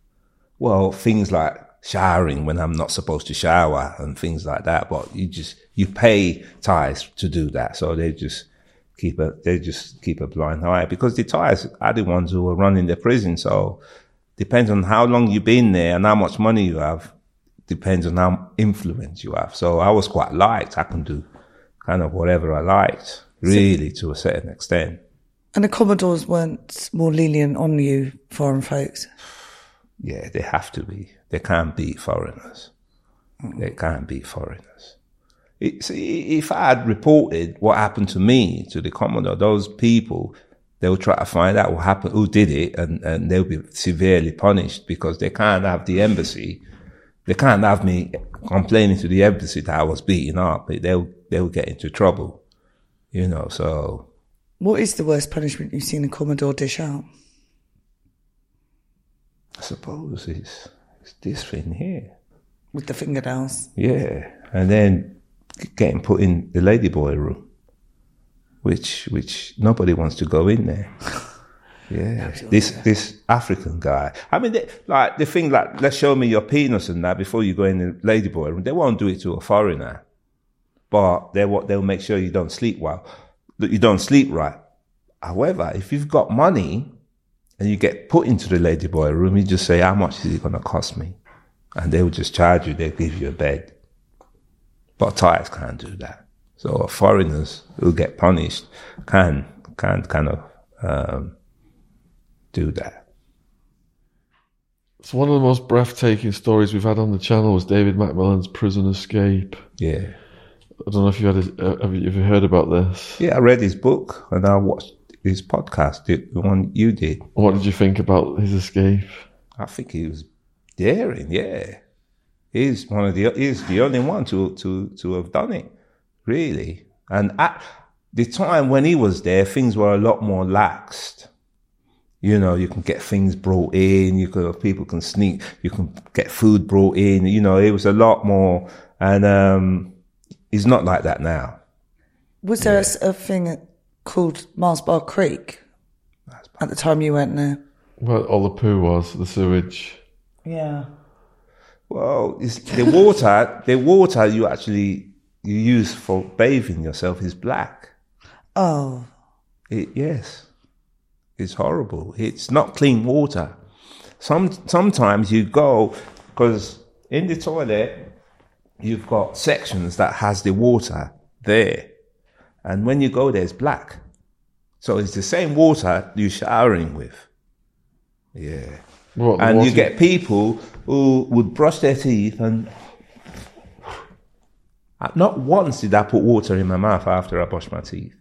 Well, things like showering when I'm not supposed to shower and things like that. But you just you pay Thais to do that, so they just keep a they just keep a blind eye because the Thais are the ones who are running the prison. So depends on how long you've been there and how much money you have. Depends on how influence you have. So I was quite liked. I can do kind of whatever I liked, really, to a certain extent. And the Commodores weren't more lenient on you, foreign folks. Yeah, they have to be. They can't beat foreigners. They can't beat foreigners. It's, if I had reported what happened to me to the Commodore, those people, they will try to find out what happened, who did it, and, and they'll be severely punished because they can't have the embassy. They can't have me complaining to the embassy that I was beaten up. They'll, they'll get into trouble, you know, so. What is the worst punishment you've seen a Commodore dish out? I suppose it's, it's this thing here. With the fingernails? Yeah. And then getting put in the ladyboy room, which, which nobody wants to go in there. Yeah, this this African guy. I mean, they, like the thing, like let's show me your penis and that before you go in the ladyboy room. They won't do it to a foreigner, but they what they'll make sure you don't sleep well, that you don't sleep right. However, if you've got money and you get put into the ladyboy room, you just say, "How much is it going to cost me?" And they will just charge you. They'll give you a bed. But Thais can't do that. So foreigners who get punished can can kind of. Um, do that. So one of the most breathtaking stories we've had on the channel was David McMillan's prison escape. Yeah. I don't know if you had a, uh, have you ever heard about this? Yeah, I read his book and I watched his podcast, the one you did. What did you think about his escape? I think he was daring. Yeah, he's one of the he's the only one to to to have done it, really. And at the time when he was there, things were a lot more laxed you know, you can get things brought in. You can people can sneak. You can get food brought in. You know, it was a lot more, and um, it's not like that now. Was there yeah. a, a, thing called Mars Bar Creek at the time you went there? Well, all the poo was the sewage. Yeah. Well, the water. the water you actually you use for bathing yourself is black. Oh. It, yes. It's horrible. It's not clean water. Some sometimes you go because in the toilet you've got sections that has the water there, and when you go there, it's black. So it's the same water you're showering with. Yeah. What, and you get people who would brush their teeth and not once did I put water in my mouth after I brushed my teeth.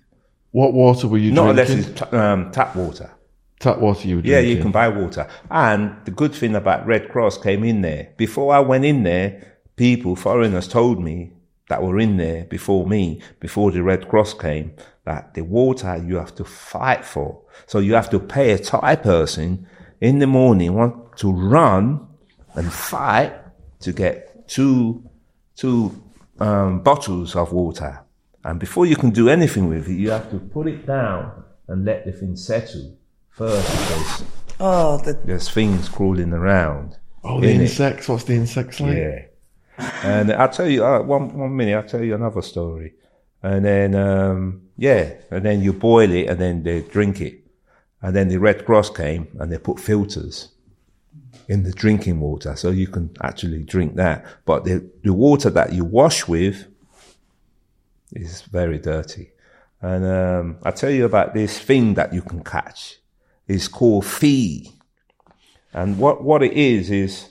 What water were you Not drinking? unless it's t- um, tap water. Tap water you were Yeah, you can buy water. And the good thing about Red Cross came in there. Before I went in there, people, foreigners told me that were in there before me, before the Red Cross came, that the water you have to fight for. So you have to pay a Thai person in the morning want to run and fight to get two, two um, bottles of water. And before you can do anything with it, you have to put it down and let the thing settle first because oh, the... there's things crawling around. Oh, the insects. It. What's the insects like? Yeah. And I'll tell you, uh, one, one minute, I'll tell you another story. And then, um, yeah, and then you boil it and then they drink it. And then the Red Cross came and they put filters in the drinking water so you can actually drink that. But the, the water that you wash with is very dirty. And um, I tell you about this thing that you can catch. It's called fee. And what, what it is, is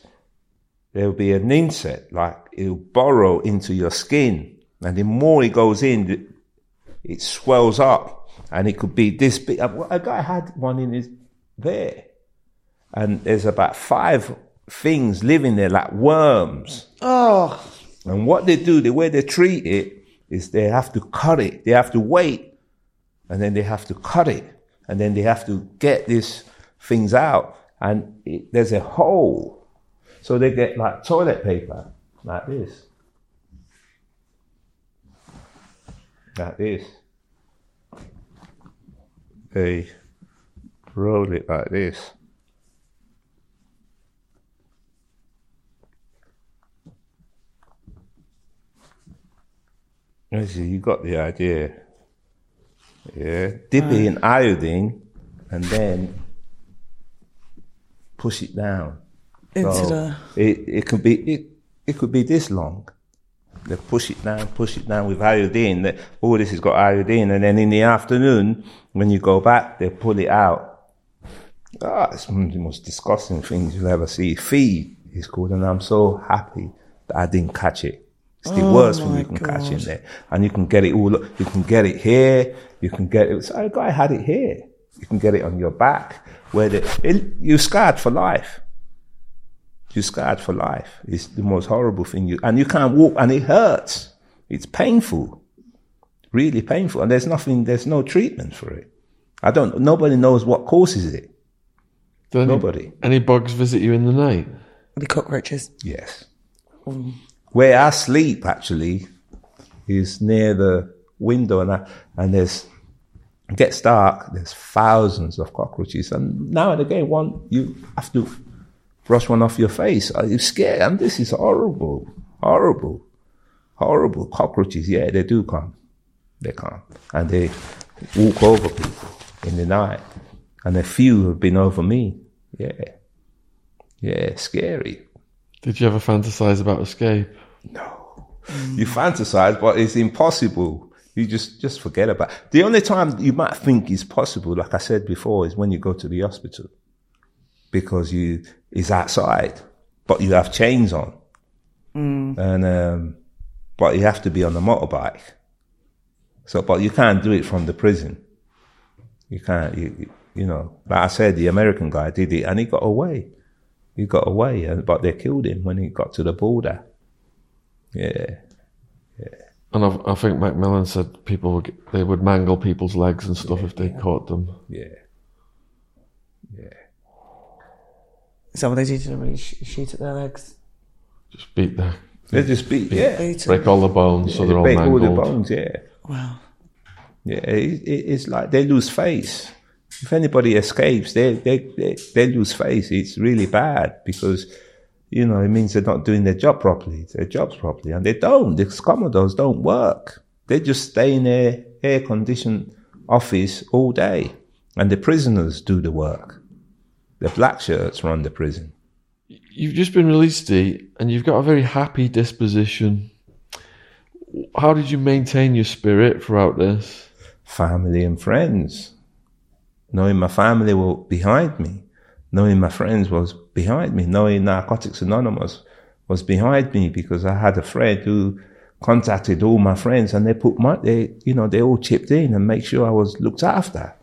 there'll be an insect, like it'll burrow into your skin. And the more it goes in, it swells up. And it could be this big. Uh, a guy had one in his there. And there's about five things living there like worms. Oh. And what they do, the way they treat it, is they have to cut it. They have to wait and then they have to cut it and then they have to get these things out and it, there's a hole. So they get like toilet paper, like this. Like this. They roll it like this. You got the idea. Yeah. Dip it in uh. iodine and then push it down. Into So the it, it could be it, it could be this long. They push it down, push it down with iodine. That all this has got iodine, and then in the afternoon when you go back, they pull it out. Ah, it's one of the most disgusting things you'll ever see. Feed is called, and I'm so happy that I didn't catch it. It's the worst thing Oh you can catch in there, and you can get it all. You can get it here. You can get it. So guy had it here. You can get it on your back, where the, it, you're scarred for life you're scarred for life. It's the most horrible thing you, and you can't walk and it hurts. It's painful. Really painful. And there's nothing, there's no treatment for it. I don't, nobody knows what causes it. Do any, Nobody. Any bugs visit you in the night? the cockroaches. Yes. Mm. Where I sleep actually is near the window and I, and there's, it gets dark, there's thousands of cockroaches. And now and again, one, you have to brush one off your face. Are you scared? And this is horrible, horrible, horrible. Cockroaches, yeah, they do come. They come. And they walk over people in the night. And a few have been over me. Yeah. Yeah, scary. Did you ever fantasize about escape? No. You fantasize, but it's impossible. You just, just forget about it. The only time you might think is possible, like I said before, is when you go to the hospital. Because you, it's outside, but you have chains on. And, um, but you have to be on a motorbike. So, but you can't do it from the prison. You can't, you, you- you know, like I said, the American guy did it and he got away. He got away, and, but they killed him when he got to the border. Yeah. Yeah. And I, I think McMillan said people would they would mangle people's legs and stuff if they caught them. Yeah. Is that what they do to them? when you sh- shoot at their legs? Just beat the They just beat, yeah. Beat 'em. break all the bones so They they're all break all the bones, yeah. Wow. Yeah, it, it, it's like they lose face. If anybody escapes, they, they, they, they lose face. It's really bad because, you know, it means they're not doing their job properly, their jobs properly. And they don't. The Commodores don't work. They just stay in their air conditioned office all day. And the prisoners do the work. The black shirts run the prison. You've just been released, Dee, and you've got a very happy disposition. How did you maintain your spirit throughout this? family and friends. Knowing my family were behind me, knowing my friends was behind me, knowing Narcotics Anonymous was behind me because I had a friend who contacted all my friends and they put my, they, you know, they all chipped in and make sure I was looked after.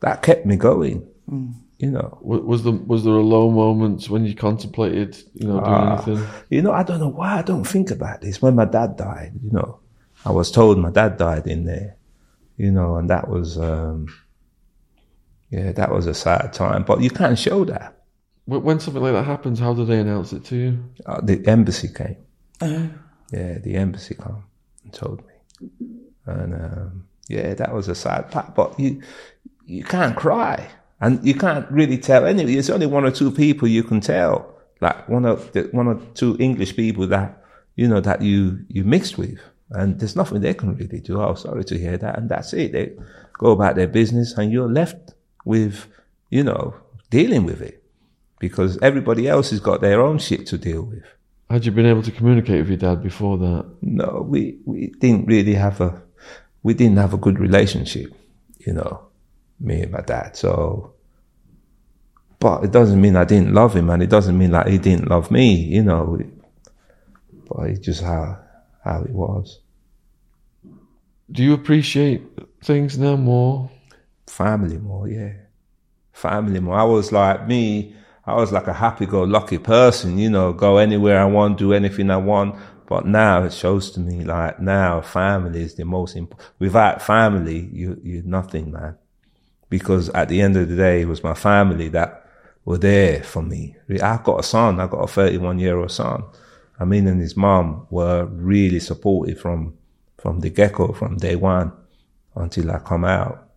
That kept me going, mm. You know. Was, there was there a low moments when you contemplated, you know, doing Ah. anything? You know, I don't know why I don't think about this. When my dad died, you know, I was told my dad died in there, you know, and that was, um, yeah, that was a sad time. But you can't show that. When something like that happens, how do they announce it to you? Uh, the embassy came. Yeah, the embassy came and told me, and um, yeah, that was a sad part. But you, you can't cry, and you can't really tell anyway. It's only one or two people you can tell, like one of the, one or two English people that you know that you you mixed with, and there's nothing they can really do. Oh, sorry to hear that, and that's it. They go about their business, and you're left with, you know, dealing with it because everybody else has got their own shit to deal with. Had you been able to communicate with your dad before that? No, we, we didn't really have a, we didn't have a good relationship, you know, me and my dad. So, but it doesn't mean I didn't love him and it doesn't mean like he didn't love me, you know, but it's just how, how it was. Do you appreciate things now more? Family more, yeah. Family more. I was like me, I was like a happy go lucky person, you know, go anywhere I want, do anything I want. But now it shows to me like now family is the most important. Without family, you, you're nothing, man. Because at the end of the day, it was my family that were there for me. I've got a son. I've got a 31 year old son. I mean, and his mom were really supportive from, from the get-go, from day one until I come out.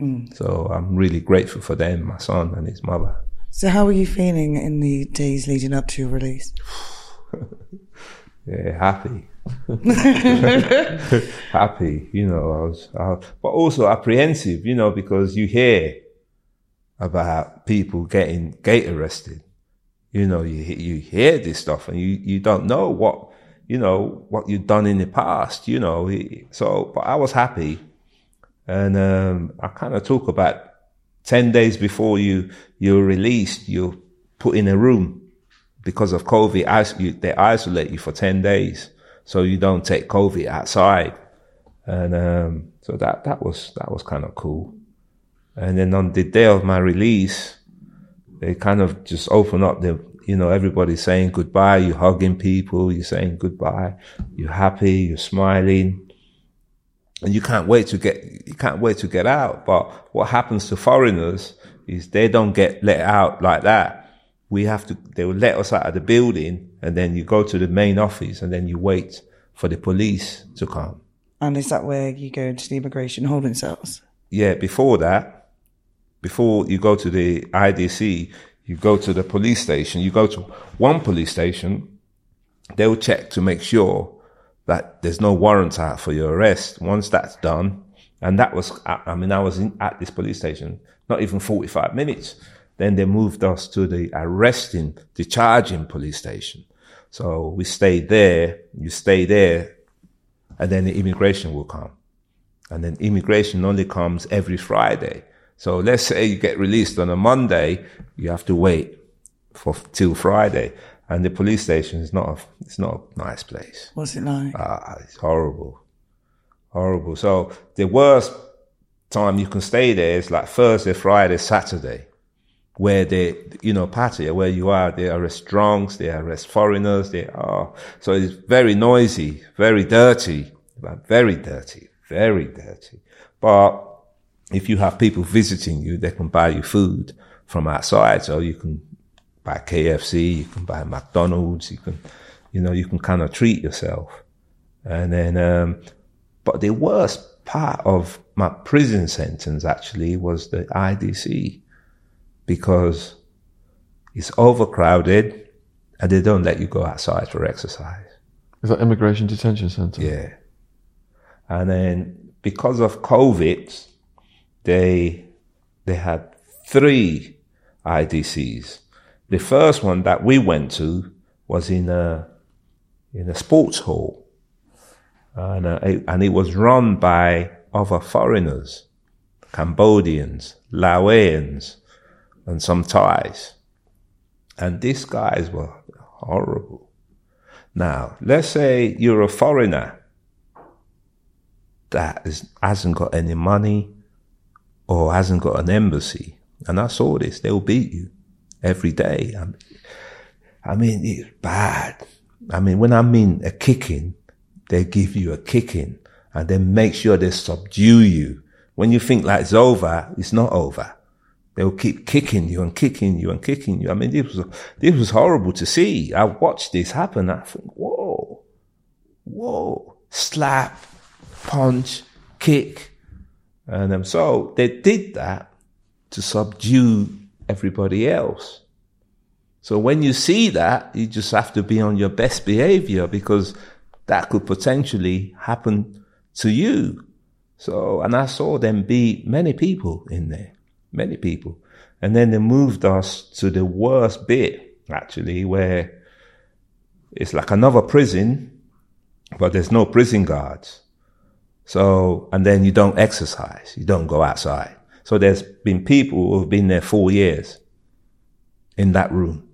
Mm. So I'm really grateful for them, my son and his mother. So, how were you feeling in the days leading up to your release? Yeah, happy. happy, you know, I was, but also apprehensive, you know, because you hear about people getting gate arrested. You know, you, you hear this stuff and you, you don't know what, you know, what you've done in the past, you know. So, but I was happy. And, um, I kind of talk about 10 days before you, you're released, you're put in a room because of COVID. They isolate you for 10 days so you don't take COVID outside. And, um, so that, that was, that was kind of cool. And then on the day of my release, they kind of just open up the, you know, everybody's saying goodbye. You're hugging people. You're saying goodbye. You're happy. You're smiling. And you can't wait to get, you can't wait to get out. But what happens to foreigners is they don't get let out like that. We have to, they will let us out of the building and then you go to the main office and then you wait for the police to come. And is that where you go to the immigration holding cells? Yeah, before that, before you go to the IDC, you go to the police station, you go to one police station, they'll check to make sure that there's no warrant out for your arrest. Once that's done, and that was, I mean, I was in, at this police station, not even 45 minutes. Then they moved us to the arresting, the charging police station. So we stayed there, you stay there, and then the immigration will come. And then immigration only comes every Friday. So let's say you get released on a Monday, you have to wait for till Friday. And the police station is not a, it's not a nice place. What's it like? Ah, it's horrible. Horrible. So the worst time you can stay there is like Thursday, Friday, Saturday, where they, you know, party, where you are, they arrest drunks, they arrest foreigners, they are, so it's very noisy, very dirty, very dirty, very dirty. But if you have people visiting you, they can buy you food from outside. So you can buy KFC, you can buy McDonald's, you can, you know, you can kind of treat yourself. And then, um, but the worst part of my prison sentence actually was the IDC because it's overcrowded and they don't let you go outside for exercise. Is that immigration detention center? Yeah. And then because of COVID, they they had three IDCs. The first one that we went to was in a in a sports hall, and uh, it, and it was run by other foreigners, Cambodians, Laotians, and some Thais. And these guys were horrible. Now, let's say you're a foreigner that is, hasn't got any money, or hasn't got an embassy. And I saw this. They'll beat you every day. I mean, it's bad. I mean, when I mean a kicking, they give you a kicking and then make sure they subdue you. When you think it's over, it's not over. They'll keep kicking you and kicking you and kicking you. I mean, this was, this was horrible to see. I watched this happen. I think, whoa, whoa, slap, punch, kick. And um, so they did that to subdue everybody else. So when you see that, you just have to be on your best behavior because that could potentially happen to you. So, and I saw them beat many people in there, many people. And then they moved us to the worst bit, actually, where it's like another prison, but there's no prison guards. So, and then you don't exercise. You don't go outside. So there's been people who have been there four years in that room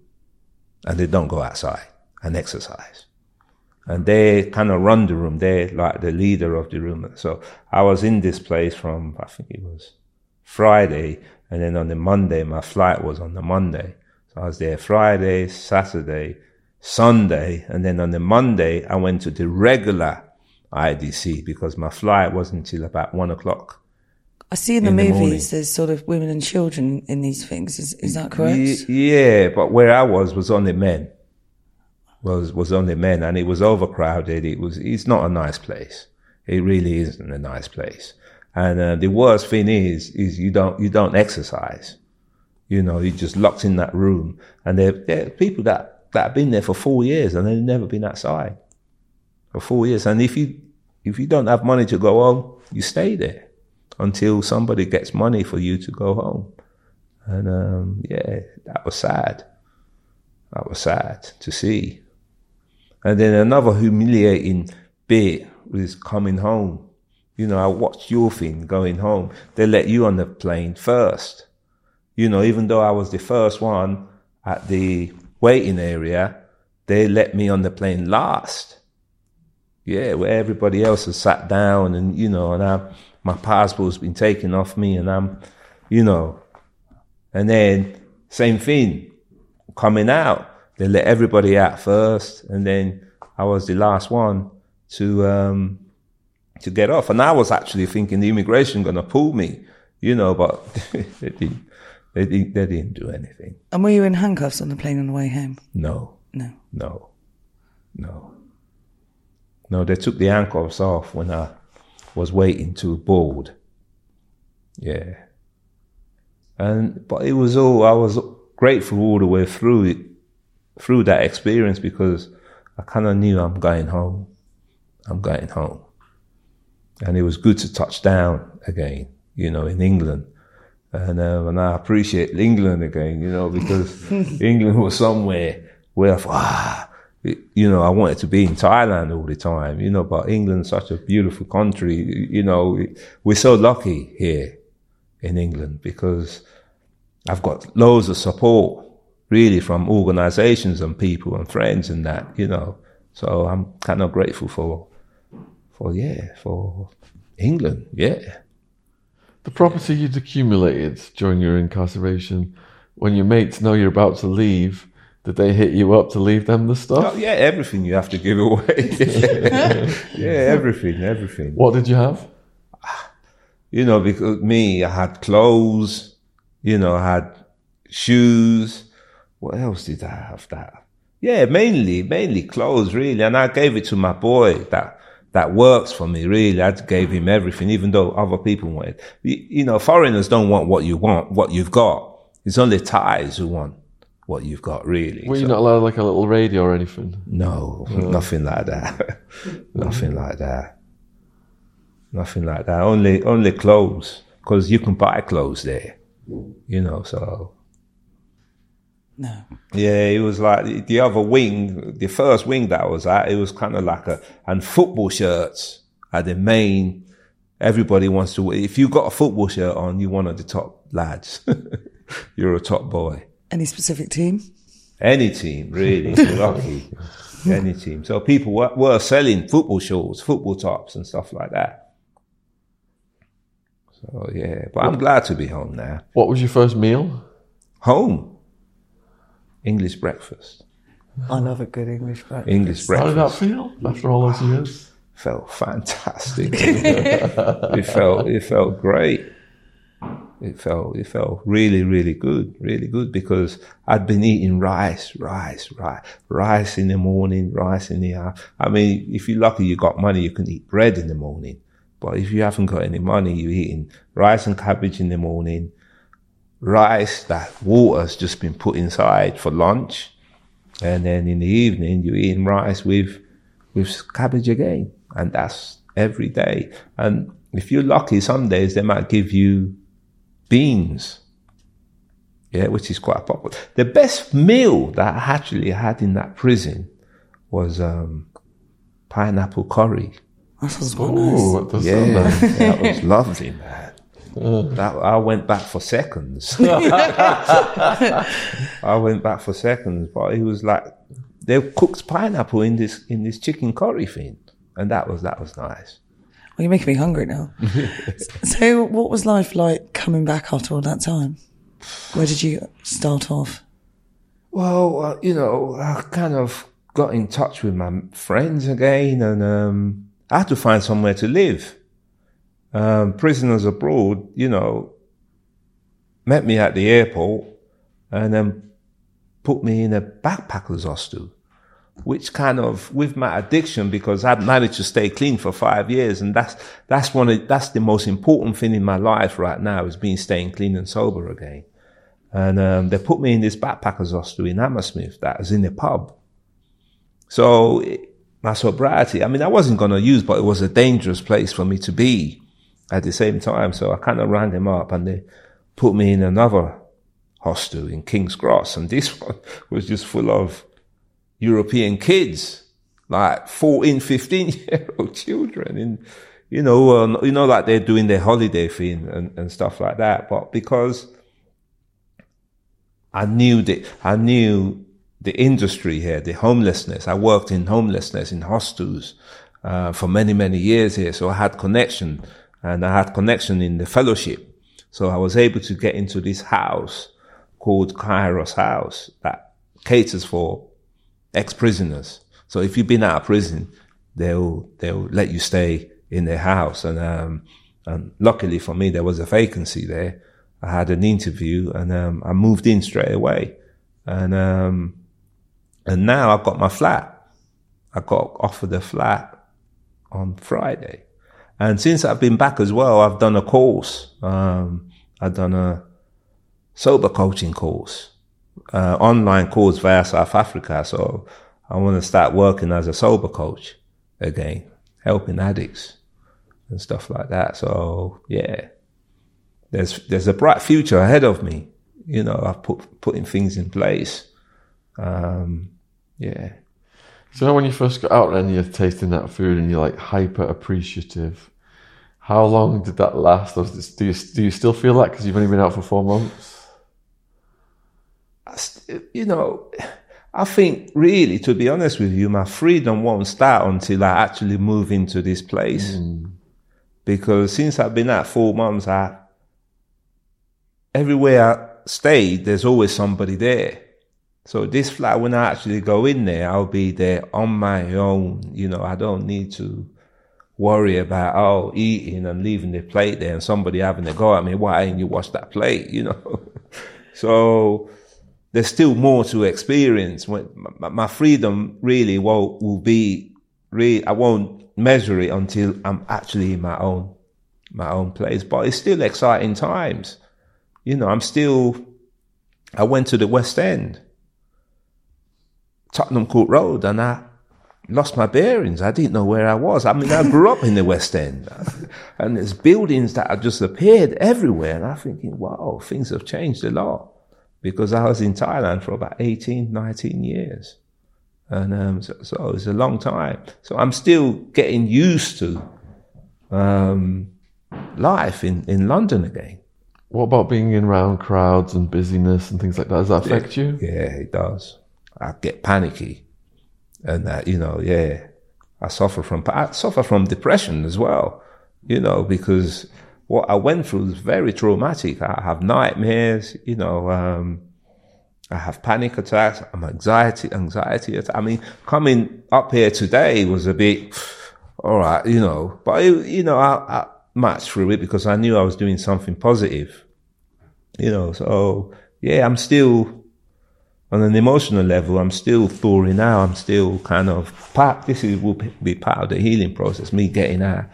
and they don't go outside and exercise. And they kind of run the room. They're like the leader of the room. So I was in this place from, I think it was Friday. And then on the Monday, my flight was on the Monday. So I was there Friday, Saturday, Sunday. And then on the Monday, I went to the regular IDC because my flight wasn't until about one o'clock. I see in the in movies the there's sort of women and children in these things. Is is that correct? Yeah, but where I was was only men. Was was only men, and it was overcrowded. It was. It's not a nice place. It really isn't a nice place. And uh, the worst thing is, is you don't you don't exercise. You know, you're just locked in that room, and there there are people that that have been there for four years and they've never been outside. for four years. And if you if you don't have money to go home, you stay there until somebody gets money for you to go home. And um, yeah, that was sad. That was sad to see. And then another humiliating bit was coming home. You know, I watched your thing going home. They let you on the plane first. You know, even though I was the first one at the waiting area, they let me on the plane last. Yeah, where everybody else has sat down and, you know, and I, my passport's been taken off me and I'm, you know, and then same thing coming out. They let everybody out first and then I was the last one to, um, to get off. And I was actually thinking the immigration going to pull me, you know, but they didn't, they didn't, they didn't do anything. And were you in handcuffs on the plane on the way home? No, No. no, no. No, they took the handcuffs off when I was waiting to board. Yeah. And, but it was all, I was grateful all the way through it, through that experience because I kind of knew I'm going home. I'm going home. And it was good to touch down again, you know, in England. And, um, and I appreciate England again, you know, because England was somewhere where I thought, ah, it- you know, I wanted to be in Thailand all the time, you know, but England's such a beautiful country, you know, we're so lucky here in England because I've got loads of support really from organizations and people and friends and that, you know. So I'm kind of grateful for, for, yeah, for England. Yeah. The property you'd accumulated during your incarceration, when your mates know you're about to leave, did they hit you up to leave them the stuff? Oh, yeah, everything you have to give away. yeah, everything, everything. What did you have? You know, because me, I had clothes, you know, I had shoes. What else did I have that? Yeah, mainly, mainly clothes, really. And I gave it to my boy that, that works for me, really. I gave him everything, even though other people wanted. You, you know, foreigners don't want what you want, what you've got. It's only Thais who want what you've got, really. Were you So- not allowed like a little radio or anything? no, nothing like that. nothing like that. Nothing like that. Only, only clothes, because you can buy clothes there. You know, so No. yeah, it was like the other wing, the first wing that I was at. It was kind of like a and football shirts are the main. Everybody wants to. If you got a football shirt on, you're one of the top lads. you're a top boy. Any specific team? Any team, really, you're lucky. Any team. So people were, were selling football shorts, football tops and stuff like that. So yeah, but I'm glad to be home now. What was your first meal? Home. English breakfast. I love a good English breakfast. English breakfast. How did that feel after all those years? felt fantastic. it felt, it felt great. It felt, it felt really, really good, really good because I'd been eating rice, rice, rice, rice in the morning, rice in the afternoon. I mean, if you're lucky, you got money, you can eat bread in the morning. But if you haven't got any money, you're eating rice and cabbage in the morning, rice that water's just been put inside for lunch. And then in the evening, you're eating rice with, with cabbage again. And that's every day. And if you're lucky, some days they might give you beans. Yeah, which is quite popular. The best meal that I actually had in that prison was, um, pineapple curry. That sounds quite nice. That Yeah, that was lovely, man. That, I went back for seconds. I went back for seconds, but it was like they cooked pineapple in this in this chicken curry thing, and that was that was nice. Well, you're making me hungry now. so, what was life like coming back after all that time? Where did you start off? Well, uh, you know, I kind of got in touch with my friends again, and um, I had to find somewhere to live. Um, prisoners abroad, you know, met me at the airport and then put me in a backpackers hostel, which kind of, with my addiction, because I'd managed to stay clean for five years, and that's that's one of, that's the most important thing in my life right now is being staying clean and sober again. And um, they put me in this backpackers hostel in Hammersmith that was in a pub. So it, my sobriety. I mean, I wasn't going to use, but it was a dangerous place for me to be at the same time. So I kind of ran them up and they put me in another hostel in King's Cross. And this one was just full of European kids, like 14, 15 year old children in, you know, um, you know, like they're doing their holiday thing and, and stuff like that. But because I knew that, I knew the industry here, the homelessness. I worked in homelessness in hostels, uh, for many, many years here. So I had connection and I had connection in the fellowship. So I was able to get into this house called Kairos House that caters for ex-prisoners. So if you've been out of prison, they'll, they'll let you stay in their house. And, um, and luckily for me, there was a vacancy there. I had an interview and, um, I moved in straight away. And, um, and now I've got my flat. I got offered a flat on Friday. And since I've been back as well, I've done a course. Um, I've done a sober coaching course, uh, online course via South Africa. So I want to start working as a sober coach again, helping addicts and stuff like that. So yeah, there's, there's a bright future ahead of me. You know, I've put, putting things in place. Um, yeah. So when you first got out and you're tasting that food and you're like hyper appreciative, how long did that last? Do you, do you still feel that because you've only been out for four months? You know, I think really, to be honest with you, my freedom won't start until I actually move into this place. Mm. Because since I've been out four months, I, everywhere I stayed, there's always somebody there. So this flat, when I actually go in there, I'll be there on my own. You know, I don't need to worry about, oh, eating and leaving the plate there and somebody having to go at me. Why ain't you wash that plate? You know? so there's still more to experience. When my freedom really will, will be, really, I won't measure it until I'm actually in my own, my own place. But it's still exciting times. You know, I'm still, I went to the West End Tottenham Court Road and I lost my bearings. I didn't know where I was. I mean, I grew up in the West End and there's buildings that have just appeared everywhere. And I'm thinking, wow, things have changed a lot because I was in Thailand for about 18, 19 years. And um, so, so it's a long time. So I'm still getting used to um, life in, in London again. What about being in round crowds and busyness and things like that? Does that affect you? Yeah, it does. I get panicky, and you know, yeah, I suffer from I suffer from depression as well. You know, because what I went through was very traumatic. I have nightmares. You know, um, I have panic attacks. I'm anxiety, anxiety. I mean, coming up here today was a bit, all right, you know, but it, you know, I, I matched through it because I knew I was doing something positive. You know, so yeah, I'm still on an emotional level, I'm still thawing out. I'm still kind of part. This is will be part of the healing process. Me getting out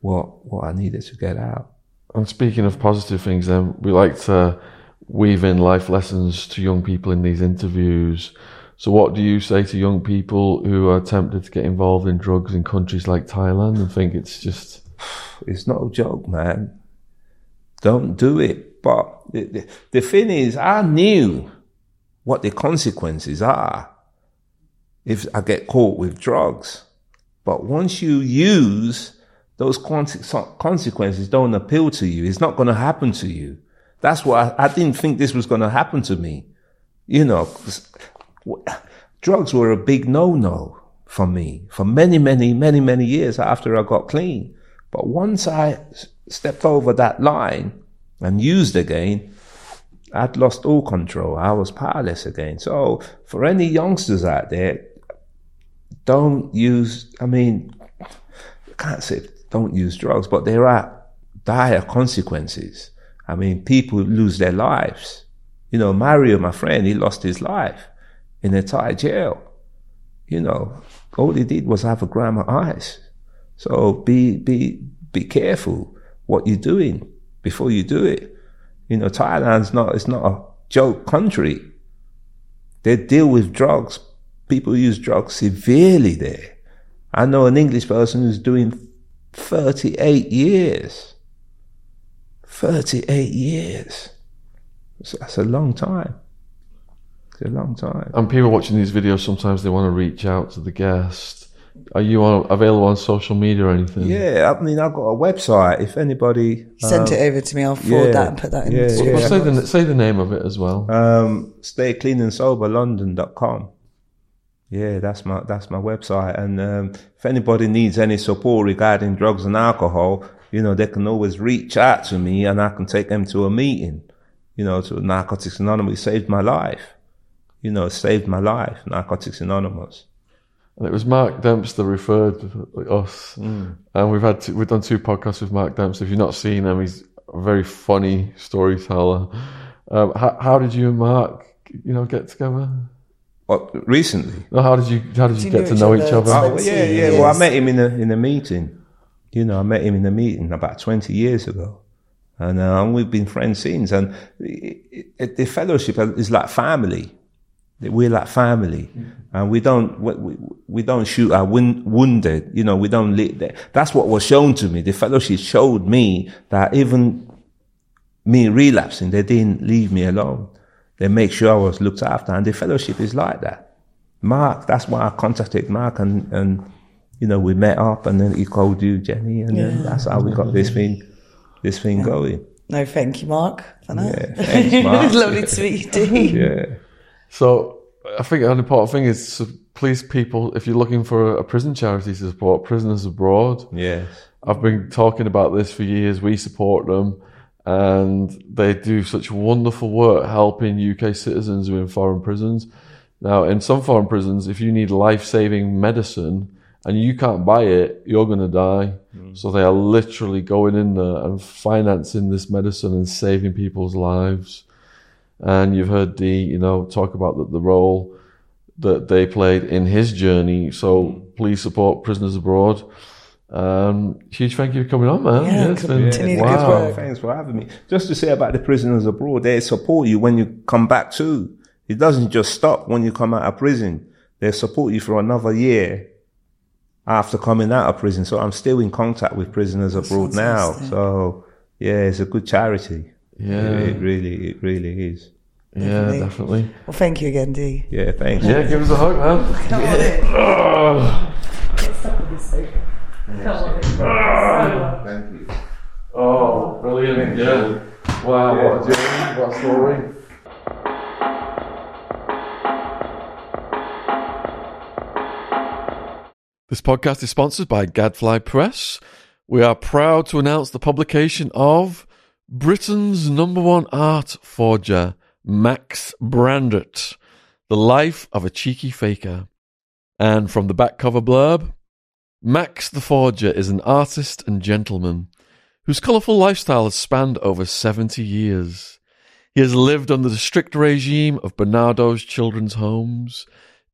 what what I needed to get out. And speaking of positive things, then we like to weave in life lessons to young people in these interviews. So, what do you say to young people who are tempted to get involved in drugs in countries like Thailand and think it's just? It's not a joke, man. Don't do it. But the, the, the thing is, I knew what the consequences are if I get caught with drugs. But once you use those consequences don't appeal to you. It's not going to happen to you. That's why I, I didn't think this was going to happen to me. You know, drugs were a big no-no for me for many, many, many, many years after I got clean. But once I stepped over that line and used again, I'd lost all control. I was powerless again. So for any youngsters out there, don't use, I mean, I can't say don't use drugs, but there are dire consequences. I mean, people lose their lives. You know, Mario, my friend, he lost his life in a Thai jail. You know, all he did was have a gram of ice. So be, be, be careful what you're doing before you do it. You know, Thailand's not, it's not a joke country. They deal with drugs. People use drugs severely there. I know an English person who's doing 38 years. 38 years. So That's a long time. It's a long time. And people watching these videos sometimes they want to reach out to the guest. Are you on, available on social media or anything? Yeah, I mean, I've got a website. If anybody You sent um, it over to me. I'll forward yeah, that and put that in yeah, the yeah. Well, description. say the say the name of it as well. um, stay clean and sober london.com yeah that's my that's my website and um, if anybody needs any support regarding drugs and alcohol you know they can always reach out to me and i can take them to a meeting you know to narcotics anonymous it saved my life you know it saved my life narcotics anonymous And it was Mark Dempster referred us, Mm. and we've had two, we've done two podcasts with Mark Dempster. If you've not seen him, he's a very funny storyteller. Um, how, how did you and Mark, you know, get together? what, recently No, how did you how did you, you get know to each know other? each other? Oh, yeah, Twenty yeah. Well, I met him in a in a meeting. You know, I met him in a meeting about twenty years ago, and uh, we've been friends since. And it, it, the fellowship is like family. We're like family, mm. and we don't we, we, don't shoot our win, wounded. You know, we don't. Li- that's what was shown to me. The fellowship showed me that even me relapsing, they didn't leave me alone. They make sure I was looked after, and the fellowship is like that. Mark, that's why I contacted Mark, and and you know we met up, and then he called you, Jenny, and then that's how we got this thing, this thing going. No, thank you, Mark, for that. Yeah, thanks, Mark. Lovely to meet you. Yeah, So I think an important thing is to please people if you're looking for a prison charity to support prisoners abroad. yes, I've been talking about this for years. We support them and they do such wonderful work helping UK citizens who are in foreign prisons. Now, in some foreign prisons, if you need life saving medicine and you can't buy it, you're going to die. Mm. So they are literally going in there and financing this medicine and saving people's lives. And you've heard Dee, you know, talk about the, the role that they played in his journey. So please support Prisoners Abroad. Um, huge thank you for coming on, man. Yeah, it's been- continue the good wow. work. Thanks for having me. Just to say about the prisoners abroad, they support you when you come back too. It doesn't just stop when you come out of prison. They support you for another year after coming out of prison. So I'm still in contact with prisoners abroad now. So yeah, it's a good charity. Yeah. It, it really, it really is. Yeah, Definitely. definitely. Well, thank you again, Dee. Yeah, thanks. Yeah, give us a hug, man. Come on. Oh, Get stuck with this sofa. Come. Thank you. oh, brilliant. Yeah. Wow, what a journey, what a story. This podcast is sponsored by Gadfly Press. We are proud to announce the publication of Britain's number one art forger, Max Brandrett, The Life of a Cheeky Faker. And from the back cover blurb, Max the Forger is an artist and gentleman whose colourful lifestyle has spanned over 70 years. He has lived under the strict regime of Barnardo's children's homes,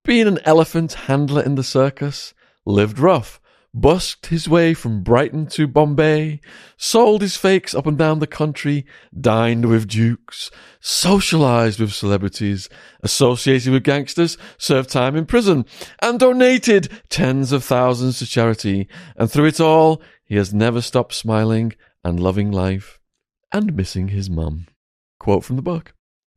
been an elephant handler in the circus, lived rough, busked his way from Brighton to Bombay, sold his fakes up and down the country, dined with dukes, socialized with celebrities, associated with gangsters, served time in prison, and donated tens of thousands to charity. And through it all, he has never stopped smiling and loving life and missing his mum. Quote from the book.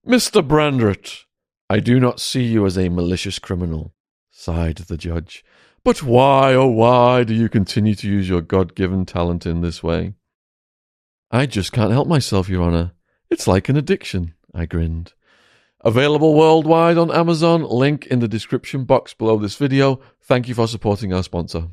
Mr. Brandrett, I do not see you as a malicious criminal, sighed the judge. But why, oh why, do you continue to use your God given talent in this way? I just can't help myself, Your Honour. It's like an addiction, I grinned. Available worldwide on Amazon, link in the description box below this video. Thank you for supporting our sponsor.